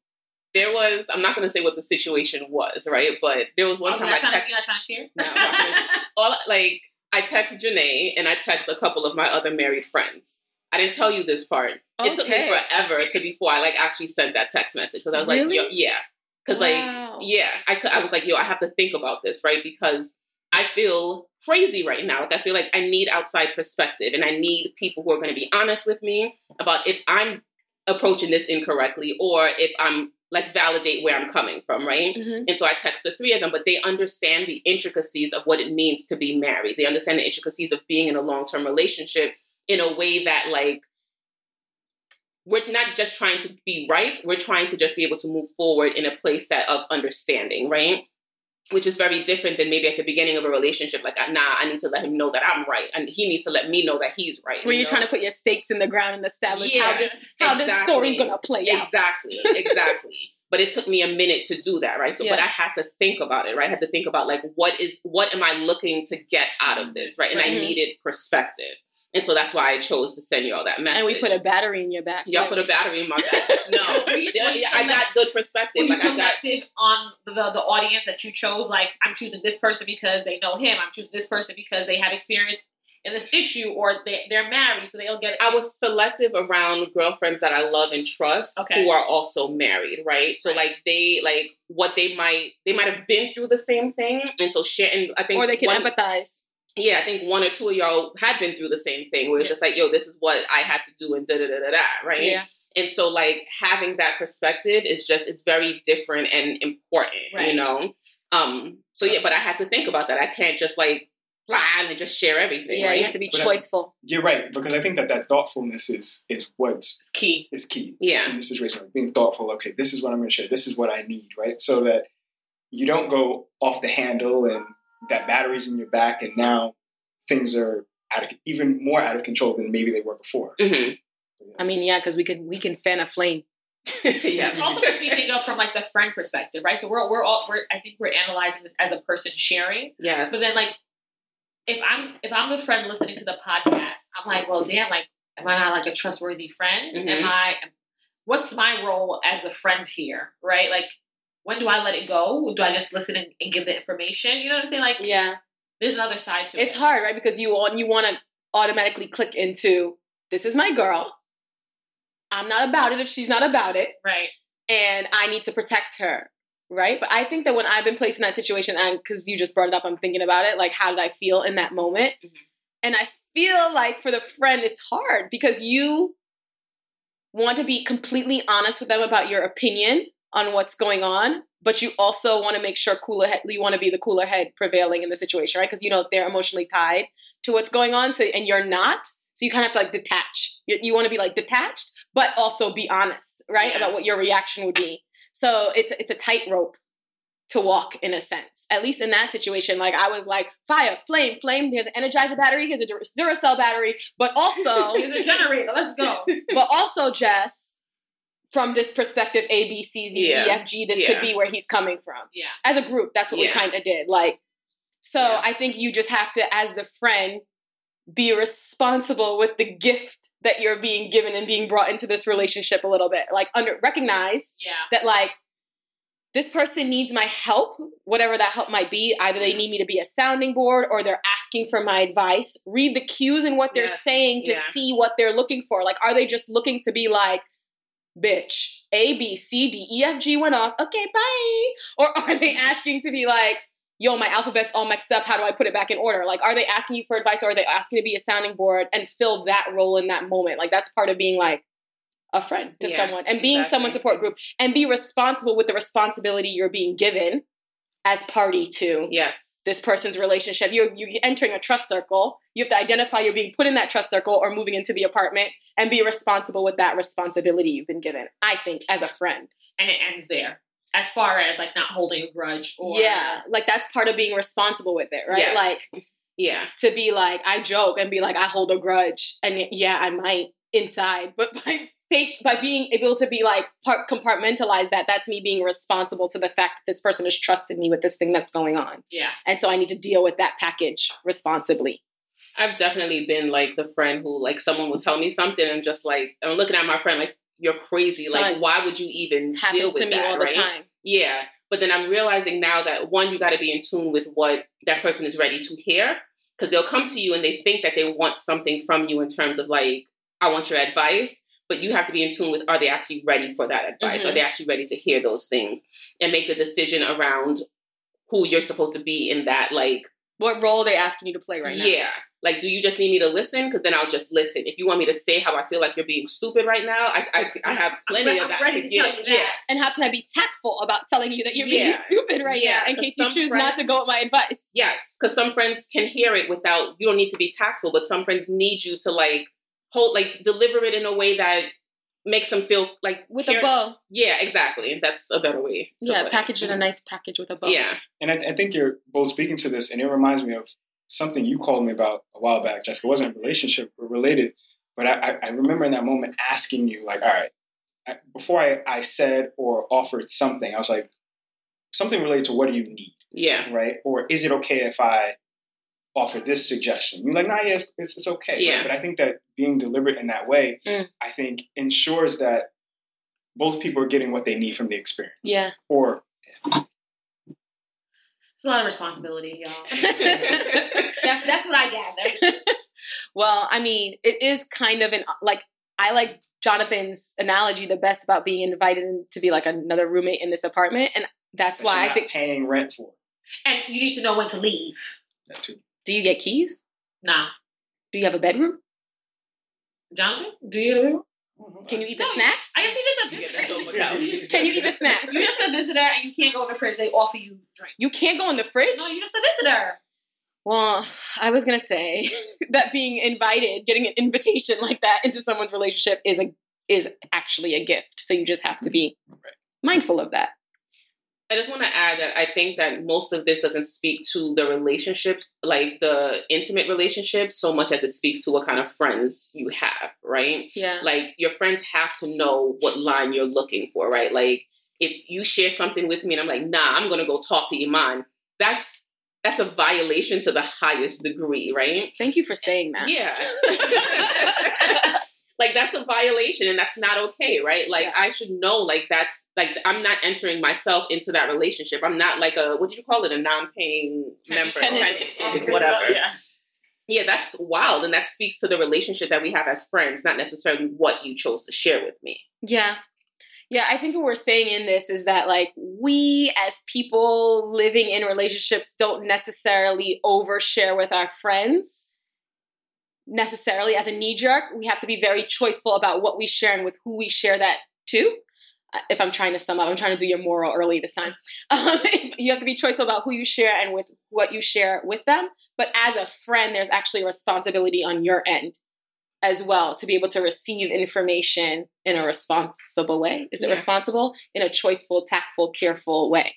There was, I'm not gonna say what the situation was, right? But there was one Oh, time you're I not texted to, you're not trying to share? No, I'm not gonna- *laughs* all like I texted Janae and I texted a couple of my other married friends. I didn't tell you this part. It took me forever to before I like actually sent that text message because I was Really? like, yeah, because Wow. like yeah, I I was like, yo, I have to think about this, right? Because I feel crazy right now. Like I feel like I need outside perspective and I need people who are going to be honest with me about if I'm approaching this incorrectly or if I'm like validate where I'm coming from, right? Mhm. And so I text the three of them, but they understand the intricacies of what it means to be married. They understand the intricacies of being in a long term relationship in a way that, like, we're not just trying to be right, we're trying to just be able to move forward in a place that of understanding, right? Which is very different than maybe at the beginning of a relationship, like, nah, I need to let him know that I'm right, and he needs to let me know that he's right. Where you you're know? trying to put your stakes in the ground and establish how this how this story's gonna play out. Exactly, exactly. *laughs* but it took me a minute to do that, right? So, but I had to think about it, right? I had to think about like what is what am I looking to get out of this, right? And I Mhm. needed perspective, and so that's why I chose to send you all that message. And we put a battery in your back. y'all put a battery in my back. *laughs* No, yeah, were you yeah, I got good perspective. you Like I got selective on the, the audience that you chose? Like, I'm choosing this person because they know him. I'm choosing this person because they have experience in this issue, or they, they're married, so they'll get. It. I was selective around girlfriends that I love and trust Okay. who are also married, right? So like they like what they might they might have been through the same thing, and so share. And I think or they can one, empathize. Yeah, I think one or two of y'all had been through the same thing where it's Yeah. just like, yo, this is what I had to do and da da da da da, right? Yeah. And so like having that perspective is just it's very different and important, you know. Um. So yeah, but I had to think about that. I can't just like blah and just share everything. Yeah, right? you have to be But I- choiceful. You're right because I think that that thoughtfulness is is what It's key. is key Yeah. in this situation. Like being thoughtful. Okay, this is what I'm going to share. This is what I need. Right, so that you don't go off the handle and that battery's in your back, and now things are out of even more out of control than maybe they were before. hmm I mean, yeah, because we can we can fan a flame. *laughs* It yes. also makes me think of from like the friend perspective, right? So we're we're all we're I think we're analyzing this as a person sharing, Yes. but then like if I'm if I'm the friend listening to the podcast, I'm like, well, damn, like, am I not like a trustworthy friend? Mhm. Am I? What's my role as a friend here, right? Like, when do I let it go? Do I just listen and, and give the information? You know what I'm saying? Like, Yeah, there's another side to it's it. It's hard, right? Because you want you want to automatically click into this is my girl. I'm not about it if she's not about it, right? and I need to protect her, right? But I think that when I've been placed in that situation, and because you just brought it up, I'm thinking about it. Like, how did I feel in that moment? Mhm. And I feel like for the friend, it's hard because you want to be completely honest with them about your opinion on what's going on, but you also want to make sure cooler head. You want to be the cooler head prevailing in the situation, right? Because you know they're emotionally tied to what's going on, so and you're not. So you kind of have to like detach. You, you want to be like detached, but also be honest, right, Yeah. about what your reaction would be. So it's it's a tightrope to walk in a sense. At least in that situation, like I was like fire, flame, flame. Here's an Energizer battery. Here's a Duracell battery, but also *laughs* There's a generator. Let's go. *laughs* but also Jess, from this perspective, A, B, C, Z, E, Yeah. F, G, this Yeah. could be where he's coming from. Yeah. As a group, that's what we kind of did. Like, so Yeah. I think you just have to, as the friend, be responsible with the gift that you're being given and being brought into this relationship a little bit. Like, under recognize Yeah. that like this person needs my help, whatever that help might be. Either they need me to be a sounding board or they're asking for my advice. Read the cues and what they're Yes. saying to Yeah. see what they're looking for. Like, are they just looking to be like, bitch, A, B, C, D, E, F, G went off. Okay, bye. Or *laughs* are they asking to be like, yo, my alphabet's all mixed up. How do I put it back in order? Like, are they asking you for advice or are they asking to be a sounding board and fill that role in that moment? Like, that's part of being like a friend to Yeah, someone and being exactly. someone's support group and be responsible with the responsibility you're being given as party to Yes. this person's relationship. You're, you're entering a trust circle. You have to identify you're being put in that trust circle or moving into the apartment and be responsible with that responsibility you've been given, I think, as a friend. And it ends there. As far as like not holding a grudge or yeah. Like that's part of being responsible with it, right? Yes. Like Yeah. to be like, I joke and be like, I hold a grudge. And yeah, I might inside. But by by being able to be like part compartmentalize that, that's me being responsible to the fact that this person has trusted me with this thing that's going on. Yeah. And so I need to deal with that package responsibly. I've definitely been like the friend who like someone will tell me something and just like I'm looking at my friend like you're crazy. Son, like why would you even deal with to me that, all the time. Yeah. But then I'm realizing now that one, you got to be in tune with what that person is ready to hear. Because they'll come to you and they think that they want something from you in terms of like, I want your advice. But you have to be in tune with are they actually ready for that advice? Mhm. Are they actually ready to hear those things and make the decision around who you're supposed to be in that like What role are they asking you to play right now? yeah. Like, do you just need me to listen? Because then I'll just listen. If you want me to say how I feel like you're being stupid right now, I, I, I have plenty I'm of that ready to to tell give. you that. Yeah. And how can I be tactful about telling you that you're being stupid right Yeah, now in case you choose not to go with my advice? Yes, because some friends can hear it without. You don't need to be tactful, but some friends need you to like hold, like deliver it in a way that makes them feel like With care- a bow. Yeah, exactly. That's a better way. to Yeah, put it. package in a mm-hmm. nice package with a bow. Yeah. And I, I think you're both speaking to this, and it reminds me of something you called me about a while back, Jessica. It wasn't a relationship related, but I, I- I remember in that moment asking you, like, all right, I, before I, I said or offered something, I was like, something related to what do you need, Yeah. right? Or is it okay if I offer this suggestion? You're like, nah, yeah, it's, it's, it's okay. right? Yeah. But I think that being deliberate in that way, Mm. I think ensures that both people are getting what they need from the experience. Yeah. Or It's a lot of responsibility, y'all. *laughs* that's, that's what I gather. *laughs* well, I mean, it is kind of an like I like Jonathan's analogy the best about being invited to be like another roommate in this apartment, and that's that why you're I not think. paying rent for And you need to know when to leave. that too. Do you get keys? Nah. Do you have a bedroom? Jonathan, do you? Mm-hmm. *laughs* Can you eat the snacks? I guess you just a You get visitor. the sofa couch. Can you eat the snacks? You're just a visitor and you can't go in the fridge. They offer you drinks. You can't go in the fridge. No, you're just a visitor. Well, I was gonna say *laughs* that being invited, getting an invitation like that into someone's relationship is a is actually a gift. So you just have to be mindful of that. I just want to add that I think that most of this doesn't speak to the relationships, like the intimate relationships, so much as it speaks to what kind of friends you have, right? Yeah. Like your friends have to know what line you're looking for, right? Like if you share something with me and I'm like, nah, I'm gonna go talk to Iman, that's that's a violation to the highest degree, right? Thank you for saying that. Yeah. *laughs* *laughs* like that's a violation and that's not okay, right? Like Yeah. I should know like that's like I'm not entering myself into that relationship. I'm not like a what did you call it? A non-paying member, Tenant. tenant, whatever. Yeah. Yeah, that's wild. And that speaks to the relationship that we have as friends, not necessarily what you chose to share with me. Yeah. Yeah, I think what we're saying in this is that like we as people living in relationships don't necessarily overshare with our friends necessarily as a knee jerk. We have to be very choiceful about what we share and with who we share that to. Uh, If I'm trying to sum up, I'm trying to do your moral early this time. *laughs* Um, you have to be choiceful about who you share and with what you share with them. But as a friend, there's actually a responsibility on your end as well to be able to receive information in a responsible way. Is it Yeah. responsible? In a choiceful, tactful, careful way.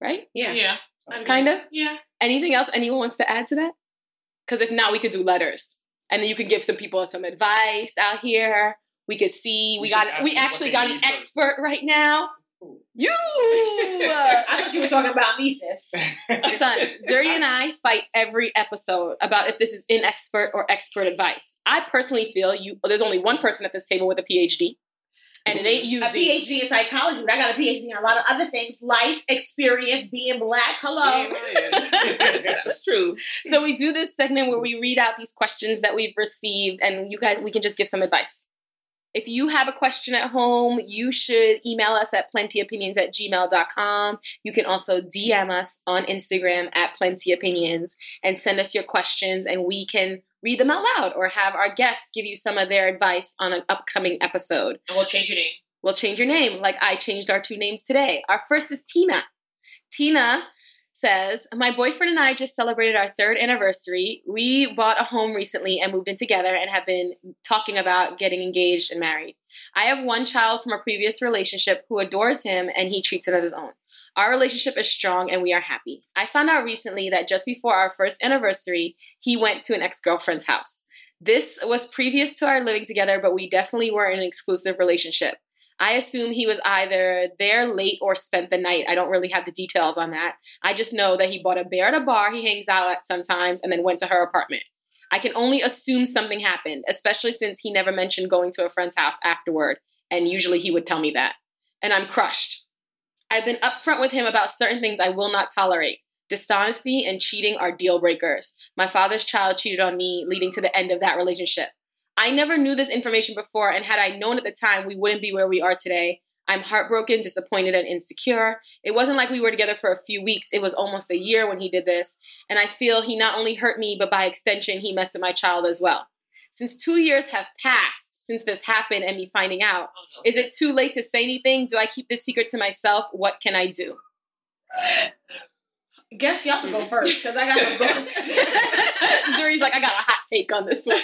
Right? Yeah. Yeah. Kind of? Yeah. Anything else anyone wants to add to that? Because if not, we could do letters. And then you can give some people some advice out here. We could see. We, We got we actually got an first. expert right now. Who? You *laughs* I thought you were talking about me, sis. *laughs* son, Zuri and I fight every episode about if this is inexpert or expert advice. I personally feel you. There's only one person at this table with a PhD, and it ain't A. PhD in psychology, but I got a PhD in a lot of other things. Life experience, being black. Hello. *laughs* That's true. So we do this segment where we read out these questions that we've received, and you guys, we can just give some advice. If you have a question at home, you should email us at plentyopinions at gmail.com. You can also DM us on Instagram at plentyopinions and send us your questions, and we can read them out loud or have our guests give you some of their advice on an upcoming episode. And we'll change your name. We'll change your name, like I changed our two names today. Our first is Tina. Tina says, My boyfriend and I just celebrated our third anniversary. We bought a home recently and moved in together and have been talking about getting engaged and married. I have one child from a previous relationship who adores him and he treats him as his own. Our relationship is strong and we are happy. I found out recently that just before our first anniversary, he went to an ex girlfriend's house. This was previous to our living together, but we definitely were in an exclusive relationship. I assume he was either there late or spent the night. I don't really have the details on that. I just know that he bought a bear at a bar he hangs out at sometimes and then went to her apartment. I can only assume something happened, especially since he never mentioned going to a friend's house afterward, and usually he would tell me that. And I'm crushed. I've been upfront with him about certain things I will not tolerate. Dishonesty and cheating are deal breakers. My father's child cheated on me, leading to the end of that relationship. I never knew this information before, and had I known at the time, we wouldn't be where we are today. I'm heartbroken, disappointed, and insecure. It wasn't like we were together for a few weeks, it was almost a year when he did this, and I feel he not only hurt me, but by extension, he messed with my child as well. Since two years have passed since this happened and me finding out, Oh, no, is it too late to say anything? Do I keep this secret to myself? What can I do? Guess y'all can go first because I got some *laughs* books. *laughs* Zuri's like, I got a hot take on this one.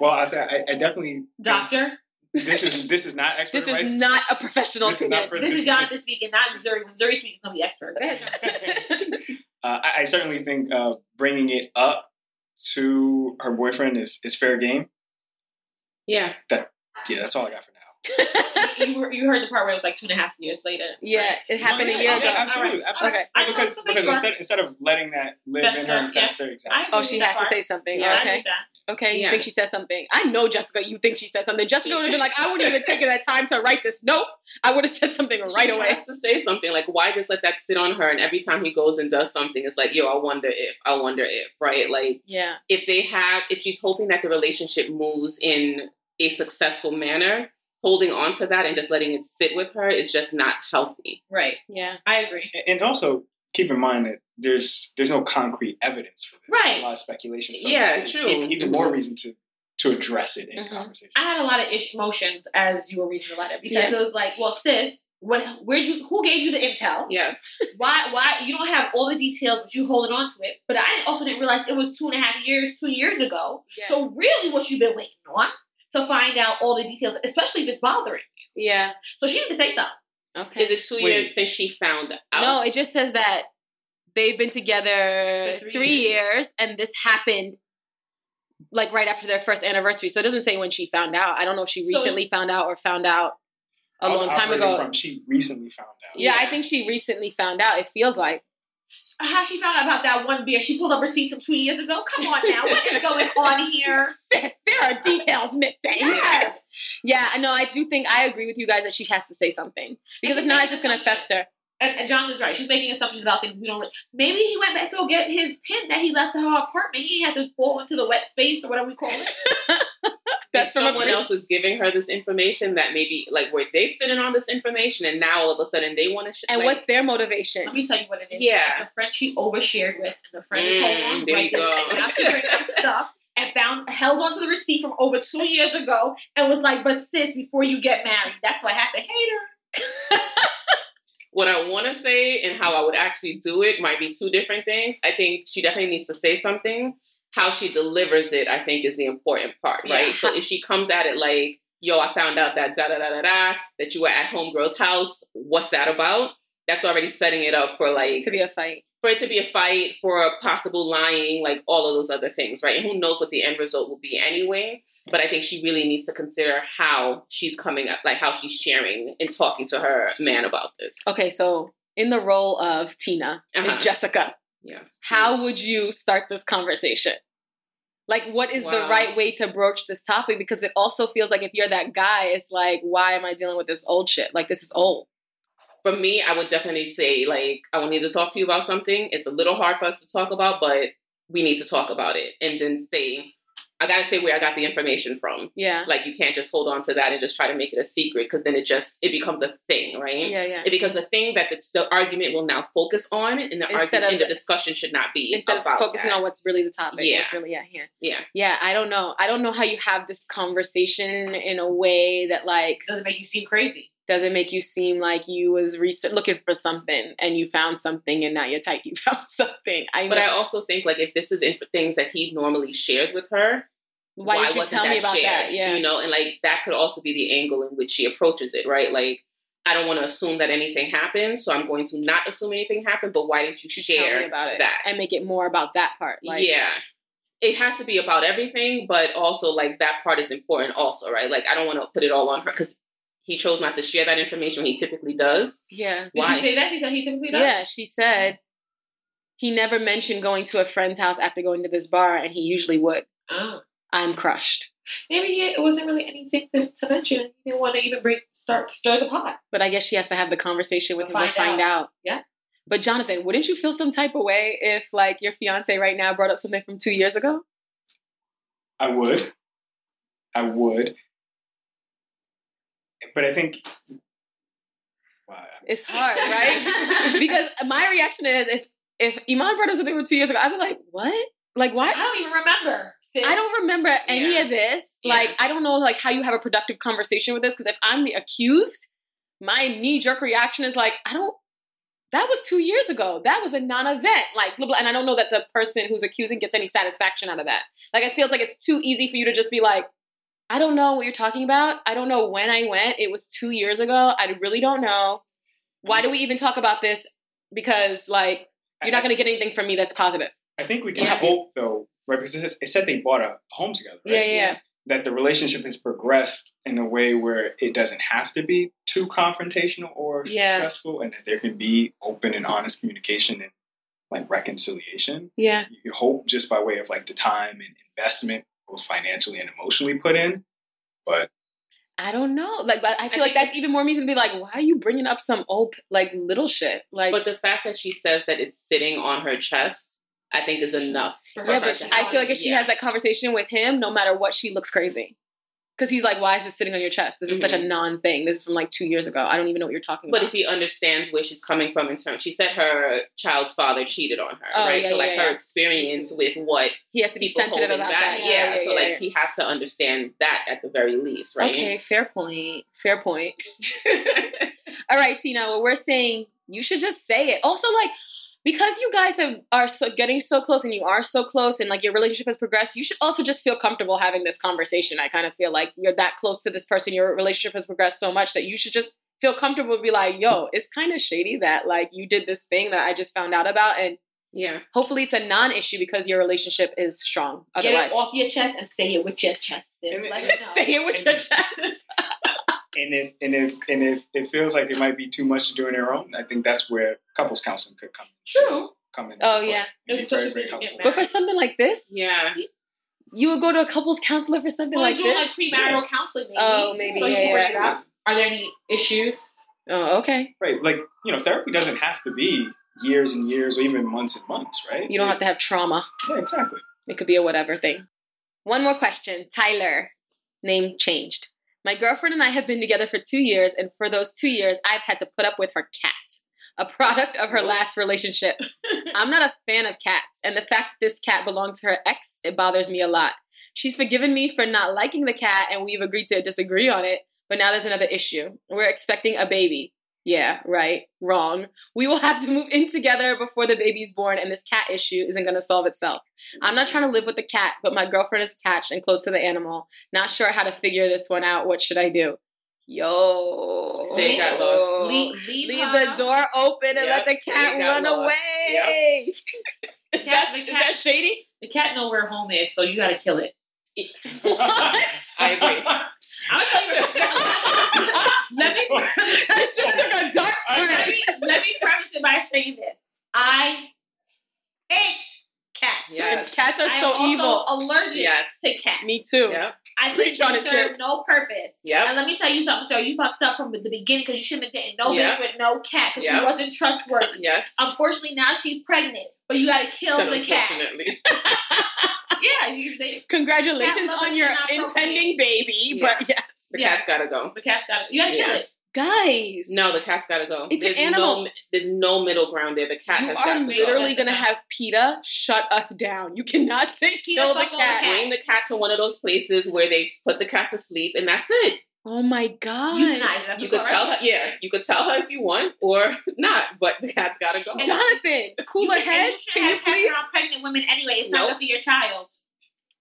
well, I said I, I definitely Doctor, This is this is not expert This advice. is not a professional This is not for- this is This is Jonathan speaking, not Zuri. When Zuri speaking, I'm the expert. Go ahead. *laughs* Uh, I, I certainly think uh, bringing it up to her boyfriend is, is fair game. Yeah. Yeah, that's all I got for now. *laughs* you, heard- you heard the part where it was like two and a half years later. yeah, it happened No, a year yeah, ago. absolutely, Alright, absolutely. alright. I Yeah, because want to make because sure. instead, instead of letting that live Fester, in her yeah. fester, exactly. I Oh, she with that has to say something. Yeah, okay. did. Okay, you Yeah. think she said something. I know Jessica, you think she said something. Jessica would have been like, I wouldn't even taken that time to write this note. I would have said something right She away. has to say something like, why just let that sit on her? And every time he goes and does something, it's like, yo, I wonder if, I wonder if, right? Like, Yeah. if they have, if she's hoping that the relationship moves in a successful manner, holding on to that and just letting it sit with her is just not healthy. Right. Yeah. I agree. And also keep in mind that there's there's no concrete evidence for this. Right. There's a lot of speculation. So Yeah, it's true. Even, even Mhm. more reason to to to address it in Mhm. conversation. I had a lot of ish emotions as you were reading the letter because Yeah. it was like, well, sis, what? Where'd you? Who gave you the intel? Yes. *laughs* Why? Why you don't have all the details, but you holding on to it? But I also didn't realize it was two and a half years, two years ago. Yeah. So really, what you've been waiting on to find out all the details, especially if it's bothering. you. yeah. So she need to say something. Okay. Is it two Wait. years since she found out? No, it just says that they've been together For three, three years. and this happened like right after their first anniversary. So it doesn't say when she found out. I don't know if she So- recently found out or found out a I was long time ago. From, she recently found out. yeah, I think she recently found out. It feels like. How she found out about that one beer? She pulled up receipts from two years ago. Come on now, what is going *laughs* on here? Sis, there are details missing. Yes. Yeah, I know. I do think I agree with you guys that she has to say something because if not, it's just gonna fester. And, and John was right. She's making assumptions about things we don't. Really, maybe he went back to go get his pin that he left at her apartment. He had to fall into the wet space or whatever we call it. *laughs* That's That's from someone British- else is giving her this information that maybe like were they sitting on this information and now all of a sudden they want to. Sh- And like, what's their motivation? Let me tell you what it is. Yeah. It's a friend she overshared with, and the friend is Mm, holding on. there right you to- go. And *laughs* now she bringing up stuff and found held onto the receipt from over two years ago and was like, "But sis, before you get married, that's what I have to hate her." *laughs* what I want to say and how I would actually do it might be two different things. I think she definitely needs to say something. How she delivers it, I think, is the important part, right? Yeah. So if she comes at it like, yo, I found out that da da da da da, that you were at homegirl's house, what's that about? That's already setting it up for like to be a fight. for it to be a fight, for a possible lying, like all of those other things, right? And who knows what the end result will be anyway. But I think she really needs to consider how she's coming up, like how she's sharing and talking to her man about this. Okay, so in the role of Tina is Uh-huh. Jessica. Yeah. How Yes. would you start this conversation? Like, what is the right way to broach this topic? Because it also feels like if you're that guy, it's like, why am I dealing with this old shit? Like, this is old. For me, I would definitely say, like, I will need to talk to you about something. It's a little hard for us to talk about, but we need to talk about it. And then say, I gotta say where I got the information from. Yeah. Like, you can't just hold on to that and just try to make it a secret because then it just, it becomes a thing, right? Yeah, yeah. It becomes a thing that the, the argument will now focus on, and the Instead argument of- and the discussion should not be Instead of focusing that. on what's really the topic, Yeah. what's really at hand. yeah. Yeah, I don't know. I don't know how you have this conversation in a way that like Doesn't make you seem crazy. Doesn't make you seem like you was research looking for something and you found something and now you're tight. *laughs* You found something. I know. But I also think like if this is inf- things that he normally shares with her, why, you wasn't tell me about shared? that? Yeah. you know, and like that could also be the angle in which she approaches it, right? Like I don't want to assume that anything happened, so I'm going to not assume anything happened. But why didn't you You share about it that? and make it more about that part. Like, yeah. It has to be about everything, but also like that part is important also, right? Like I don't want to put it all on her because he chose not to share that information when he typically does. yeah, Did Why? she say that? She said he typically does. yeah. She said he never mentioned going to a friend's house after going to this bar, and he usually would. Oh. I'm crushed, Maybe he, it wasn't really anything to, to mention. He didn't want to even bring start stir the pot. but I guess she has to have the conversation with To him to find find out. Yeah. But Jonathan, wouldn't you feel some type of way if, like, your fiance right now brought up something from two years ago? I would. I would. But I think. Wow. It's hard, right? *laughs* because my reaction is if if Iman brought up something from two years ago, I'd be like, what? Like, why? I don't even remember. Sis. I don't remember any Yeah. of this. Yeah. Like, I don't know like how you have a productive conversation with this. Because if I'm the accused, my knee jerk reaction is like, I don't. That was two years ago. That was a non-event. Like, blah, blah, and I don't know that the person who's accusing gets any satisfaction out of that. Like, it feels like it's too easy for you to just be like, I don't know what you're talking about. I don't know when I went. It was two years ago. I really don't know. Why do we even talk about this? Because like, you're not going to get anything from me that's positive. I think we can Yeah. hope, though, right? Because it says- it said they bought a home together, right? Yeah, yeah, yeah. That the relationship has progressed in a way where it doesn't have to be too confrontational or Yeah. stressful, and that there can be open and honest communication and like reconciliation. Yeah. You hope just by way of like the time and investment, both financially and emotionally, put in. But I don't know. Like, but I feel I like that's even more reason to be like, why are you bringing up some old like little shit? Like, But the fact that she says that it's sitting on her chest, I think is enough. For for yeah, her her but I feel like if she Yeah. has that conversation with him, no matter what, she looks crazy. Because he's like, why is this sitting on your chest? This is such a Mhm. non thing. This is from like two years ago. I don't even know what you're talking But about. But if he understands where she's coming from in terms, she said her child's father cheated on her, Oh, right? yeah, so like yeah, her yeah. experience with what he has to be sensitive about back, that. yeah. so like he has to understand that at the very least, right? Okay, fair point. Fair point. *laughs* *laughs* All right, Tina. Well, we're saying you should just say it. Also, like because you guys have are so getting so close and you are so close and like your relationship has progressed, you should also just feel comfortable having this conversation. I kind of feel like you're that close to this person, your relationship has progressed so much that you should just feel comfortable be like, yo, it's kind of shady that like you did this thing that I just found out about and yeah. hopefully it's a non-issue because your relationship is strong. Get Otherwise, it off your chest and say it with your chest, sis. And Let it- it know. say it with your chest. *laughs* And if and if and if it feels like it might be too much to do on their own, I think that's where couples counseling could come True. come in. Oh, yeah. It'd be very very helpful. But for something like this, Yeah. you would go to a couples counselor for something Well, like this. like premarital counseling, maybe. Oh, maybe, So you yeah, can work yeah. it out. Are there any issues? Oh, okay. Right, like you know, therapy doesn't have to be years and years or even months and months, right? You don't have to have trauma. Yeah, exactly. It could be a whatever thing. One more question. Tyler, name changed. My girlfriend and I have been together for two years, and for those two years, I've had to put up with her cat, a product of her last relationship. *laughs* I'm not a fan of cats, and the fact that this cat belonged to her ex, it bothers me a lot. She's forgiven me for not liking the cat, and we've agreed to disagree on it, but now there's another issue. We're expecting a baby. Yeah, right, wrong. We will have to move in together before the baby's born, and this cat issue isn't going to solve itself. I'm not trying to live with the cat, but my girlfriend is attached and close to the animal. Not sure how to figure this one out. What should I do? Yo. Say it got. Leave, leave, Leave the door open and Yep, let the cat run lost. away. *laughs* The Is, cat, that, the, is that shady? the cat know where home is, so you gotta kill it. *laughs* What? I agree. *laughs* I'm gonna tell you. Let me *laughs* That shit took a dark turn. let me let me preface it by saying this. I hate cats. Yes. Cats are I am so also evil. allergic Yes. to cats. Me too. Yep. I think Preach on it, serve sis. no purpose. Yeah. And let me tell you something, sir. You fucked up from the beginning because you shouldn't have dated no Yeah. bitch with no cat because Yeah. she wasn't trustworthy. Yes. Unfortunately, now she's pregnant, but you gotta kill So the cat. unfortunately. *laughs* *laughs* Yeah, you, they, Congratulations on your impending baby. Yeah. But yes. The Yeah. cat's gotta go. the cat's gotta. You gotta kill it. Guys. No, the cat's gotta go. It's an there's animal. No, there's no middle ground there. The cat You has are got to literally go. gonna have PETA shut us down. You cannot *laughs* say PETA kill the the cat. Bring the cat to one of those places where they put the cat to sleep, and that's it. Oh my god. Euthanize. That's you what's could tell alright. her, yeah, you could tell her if you want or *laughs* not, but the cat's gotta go. Jonathan, cooler You should- head, You should can you have cats please? around pregnant women anyway. It's not good for your child.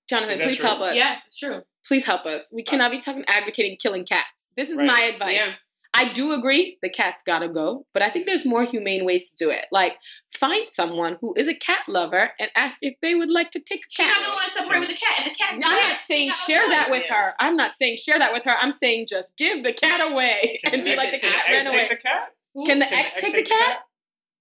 Jonathan, please true? help us. Yes, it's true. Please help us. We cannot be talking advocating killing cats. This is Right. my advice. Yeah. I do agree the cat's gotta go, but I think there's more humane ways to do it. Like find someone who is a cat lover and ask if they would like to take a She's cat. not gonna want to separate with the cat, and the cat's I'm not saying share that with her. I'm not saying share that with her. I'm saying just give the cat away *laughs* Can and be like the can cat the ran ex away. take the cat? Can the ex take the cat?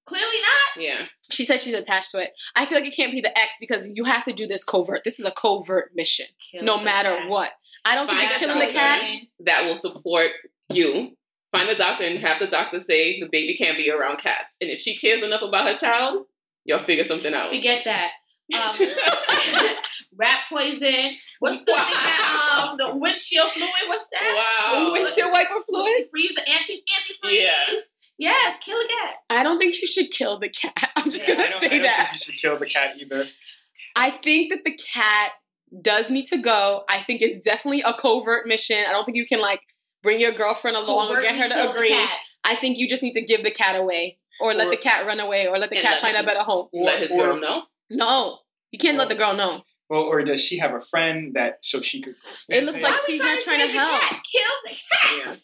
Clearly not. Yeah, She said she's attached to it. I feel like it can't be the ex because you have to do this covert. This is a covert mission, Kill no matter cat. what. I don't Find think a that killing the cat. that will support you. Find the doctor and have the doctor say the baby can't be around cats. And if she cares enough about her child, y'all figure something out. Forget that. Um, *laughs* rat poison. What's the thing that, um, the windshield fluid? What's that? Wow. Windshield wiper fluid. Freeze, anti antifreeze. Yeah. Yes, kill a cat. I don't think you should kill the cat. *laughs* I'm just Yeah, gonna say I don't that. think you should kill the cat either. I think that the cat does need to go. I think it's definitely a covert mission. I don't think you can like bring your girlfriend along or get her to agree. I think you just need to give the cat away or let Or- the cat run away or let the cat let find a better home. Let his Or- girl know. No, you can't let the girl know. Well, or does she have a friend that so she could go? It looks like Why are we she's not trying to help. cat? Kill the cat. Yeah.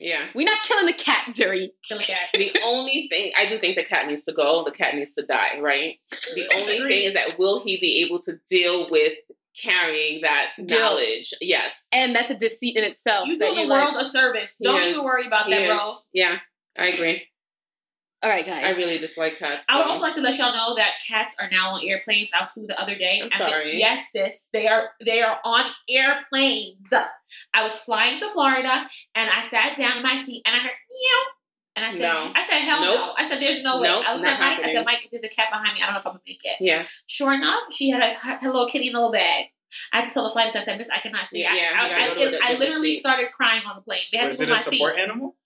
Yeah. We're not killing the cat, Zuri. Kill a cat. The only thing I do think the cat needs to go. The cat needs to die, right? The only thing is that will he be able to deal with carrying that Guilt. knowledge? Yes. And that's a deceit in itself. You that do the you world like. a service. Don't is. even worry about He that, is. bro. Yeah, I agree. All right, guys. I really dislike cats. I would also like to let y'all know that cats are now on airplanes. I flew the other day. I'm I think- sorry. yes, sis. They are they are on airplanes. I was flying to Florida and I sat down in my seat and I heard meow. And I said, No. I said, hell no. I said, there's no way. Nope, I looked at Mike. I said, Mike, there's a cat behind me. I don't know if I'm gonna make it. Yeah. Sure enough, she had a, her little kitty in a little bag. I had to tell the flight attendant, I said, Miss, I cannot see. I- Yeah, I, you gotta I, go to a I different literally seat. started crying on the plane. They had Was to it a my seat. support animal?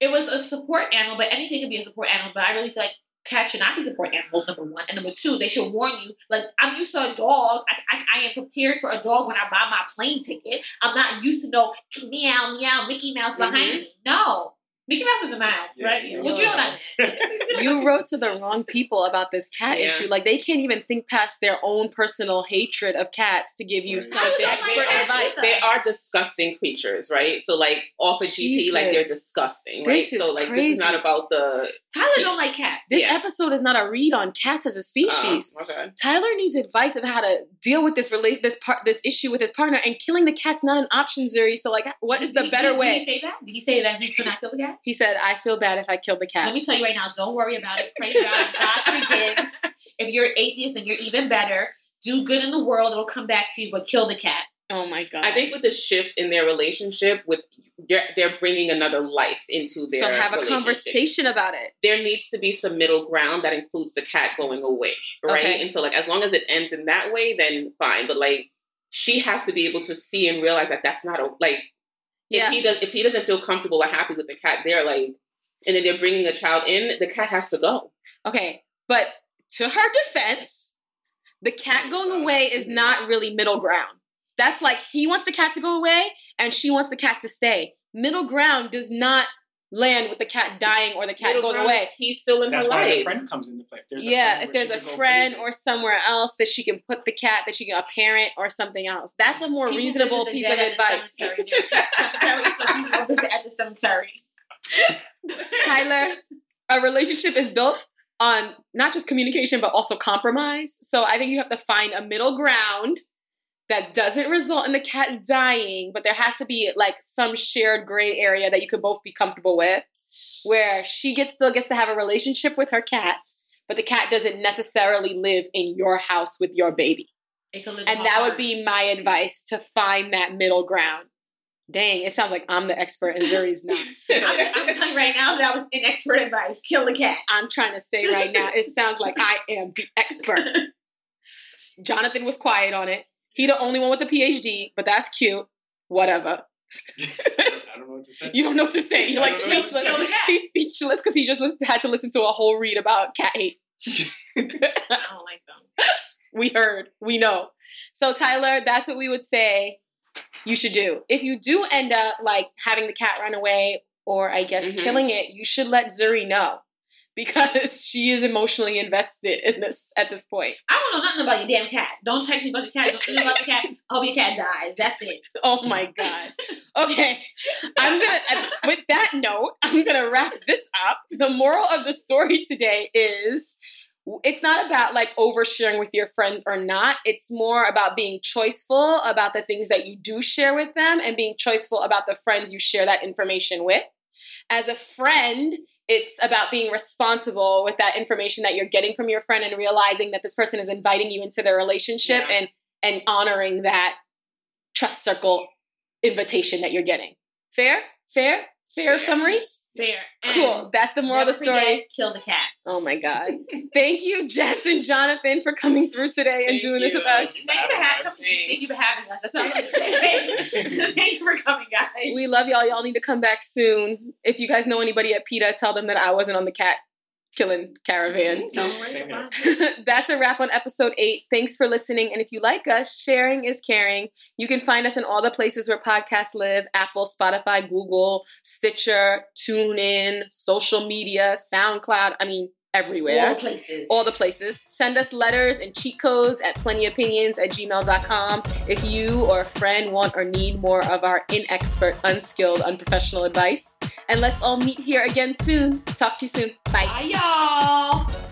It was a support animal, but anything can be a support animal. But I really feel like cats should not be support animals. Number one, and number two, they should warn you. Like I'm used to a dog. I, I, I am prepared for a dog when I buy my plane ticket. I'm not used to no meow meow Mickey Mouse behind Mhm. me. No, Mickey Mouse is the mouse, Yeah, right? yeah, What you know that? *laughs* you wrote to the wrong people about this cat Yeah. issue. Like they can't even think past their own personal hatred of cats to give you Right. some I don't like expert advice. they are disgusting creatures, right? So like off of GP, like they're disgusting, right? This is so like this is not about the Tyler don't like cats. This Yeah. episode is not a read on cats as a species. Oh, okay. Tyler needs advice of how to deal with this relate this part this issue with his partner, and killing the cat's not an option, Zuri. So like, what is the he- better did, way? Did he say that? Did he say that he could not kill the cat? He said, "I feel bad if I kill the cat. Let me tell you right now, don't worry about it. Pray to God. *laughs* God forgives. If you're an atheist and you're even better, do good in the world. It'll come back to you, but kill the cat. Oh my god! I think with the shift in their relationship, with they're, they're bringing another life into their so. Have a conversation about it. There needs to be some middle ground that includes the cat going away, right? Okay. And so, like, as long as it ends in that way, then fine. But like, she has to be able to see and realize that that's not a like. Yeah. If he does, if he doesn't feel comfortable or happy with the cat, there, like, and then they're bringing a child in, the cat has to go. Okay, but to her defense, the cat going away is not really middle ground. That's like he wants the cat to go away and she wants the cat to stay. Middle ground does not land with the cat dying or the cat Middle going ground away. He's still in That's her why the life. friend comes into play. If there's a yeah, friend if there's a friend or somewhere else that she can put the cat, that she can a parent or something else. That's a more People reasonable piece of dead at the advice. cemetery. Cemetery, so people go visit at the cemetery. *laughs* Tyler, a relationship is built on not just communication but also compromise. So I think you have to find a middle ground that doesn't result in the cat dying, but there has to be like some shared gray area that you could both be comfortable with, where she gets still gets to have a relationship with her cat, but the cat doesn't necessarily live in your house with your baby. It could live in And that would be my advice to find that middle ground. Dang, it sounds like I'm the expert and Zuri's not. *laughs* I'm, I'm telling you right now, that was inexpert advice. Kill the cat. I'm trying to say right now, it sounds like I am the expert. *laughs* Jonathan was quiet on it. He the only one with the PhD, but that's cute. Whatever. I don't know what to say. *laughs* You don't know what to say. You're like don't know what to speechless. say. Kill the cat. He's speechless because he just had to listen to a whole read about cat hate. *laughs* I don't like them. *laughs* we heard. We know. So Tyler, that's what we would say you should do. If you do end up like having the cat run away or I guess Mhm. killing it, you should let Zuri know because *laughs* she is emotionally invested in this at this point. I don't know nothing about your damn cat. Don't text me about your cat. Don't think about the cat. *laughs* I hope your cat dies. That's it. *laughs* Oh my god. Okay. I'm to with that note, I'm going to wrap this up. The moral of the story today is it's not about like oversharing with your friends or not. It's more about being choiceful about the things that you do share with them and being choiceful about the friends you share that information with. As a friend, it's about being responsible with that information that you're getting from your friend and realizing that this person is inviting you into their relationship Yeah. and and honoring that trust circle invitation that you're getting. Fair? Fair? Fair Fair. summary? Fair. And Cool. That's the moral of the never forget, story. Kill the cat. Oh my God. *laughs* Thank you, Jess and Jonathan, for coming through today and Thank doing this with us. Thank you for having having us. us. Thank you for having us. That's all I'm going. Thank you for coming, guys. We love y'all. Y'all need to come back soon. If you guys know anybody at PETA, tell them that I wasn't on the cat killing caravan. Don't Yes, worry same here. about it. *laughs* That's a wrap on episode eight. Thanks for listening. And if you like us, sharing is caring. You can find us in all the places where podcasts live Apple, Spotify, Google, Stitcher, TuneIn, social media, SoundCloud. I mean, everywhere. All places. all the places. Send us letters and cheat codes at plentyopinions at gmail.com if you or a friend want or need more of our inexpert, unskilled, unprofessional advice. And let's all meet here again soon. Talk to you soon. Bye. Bye, y'all.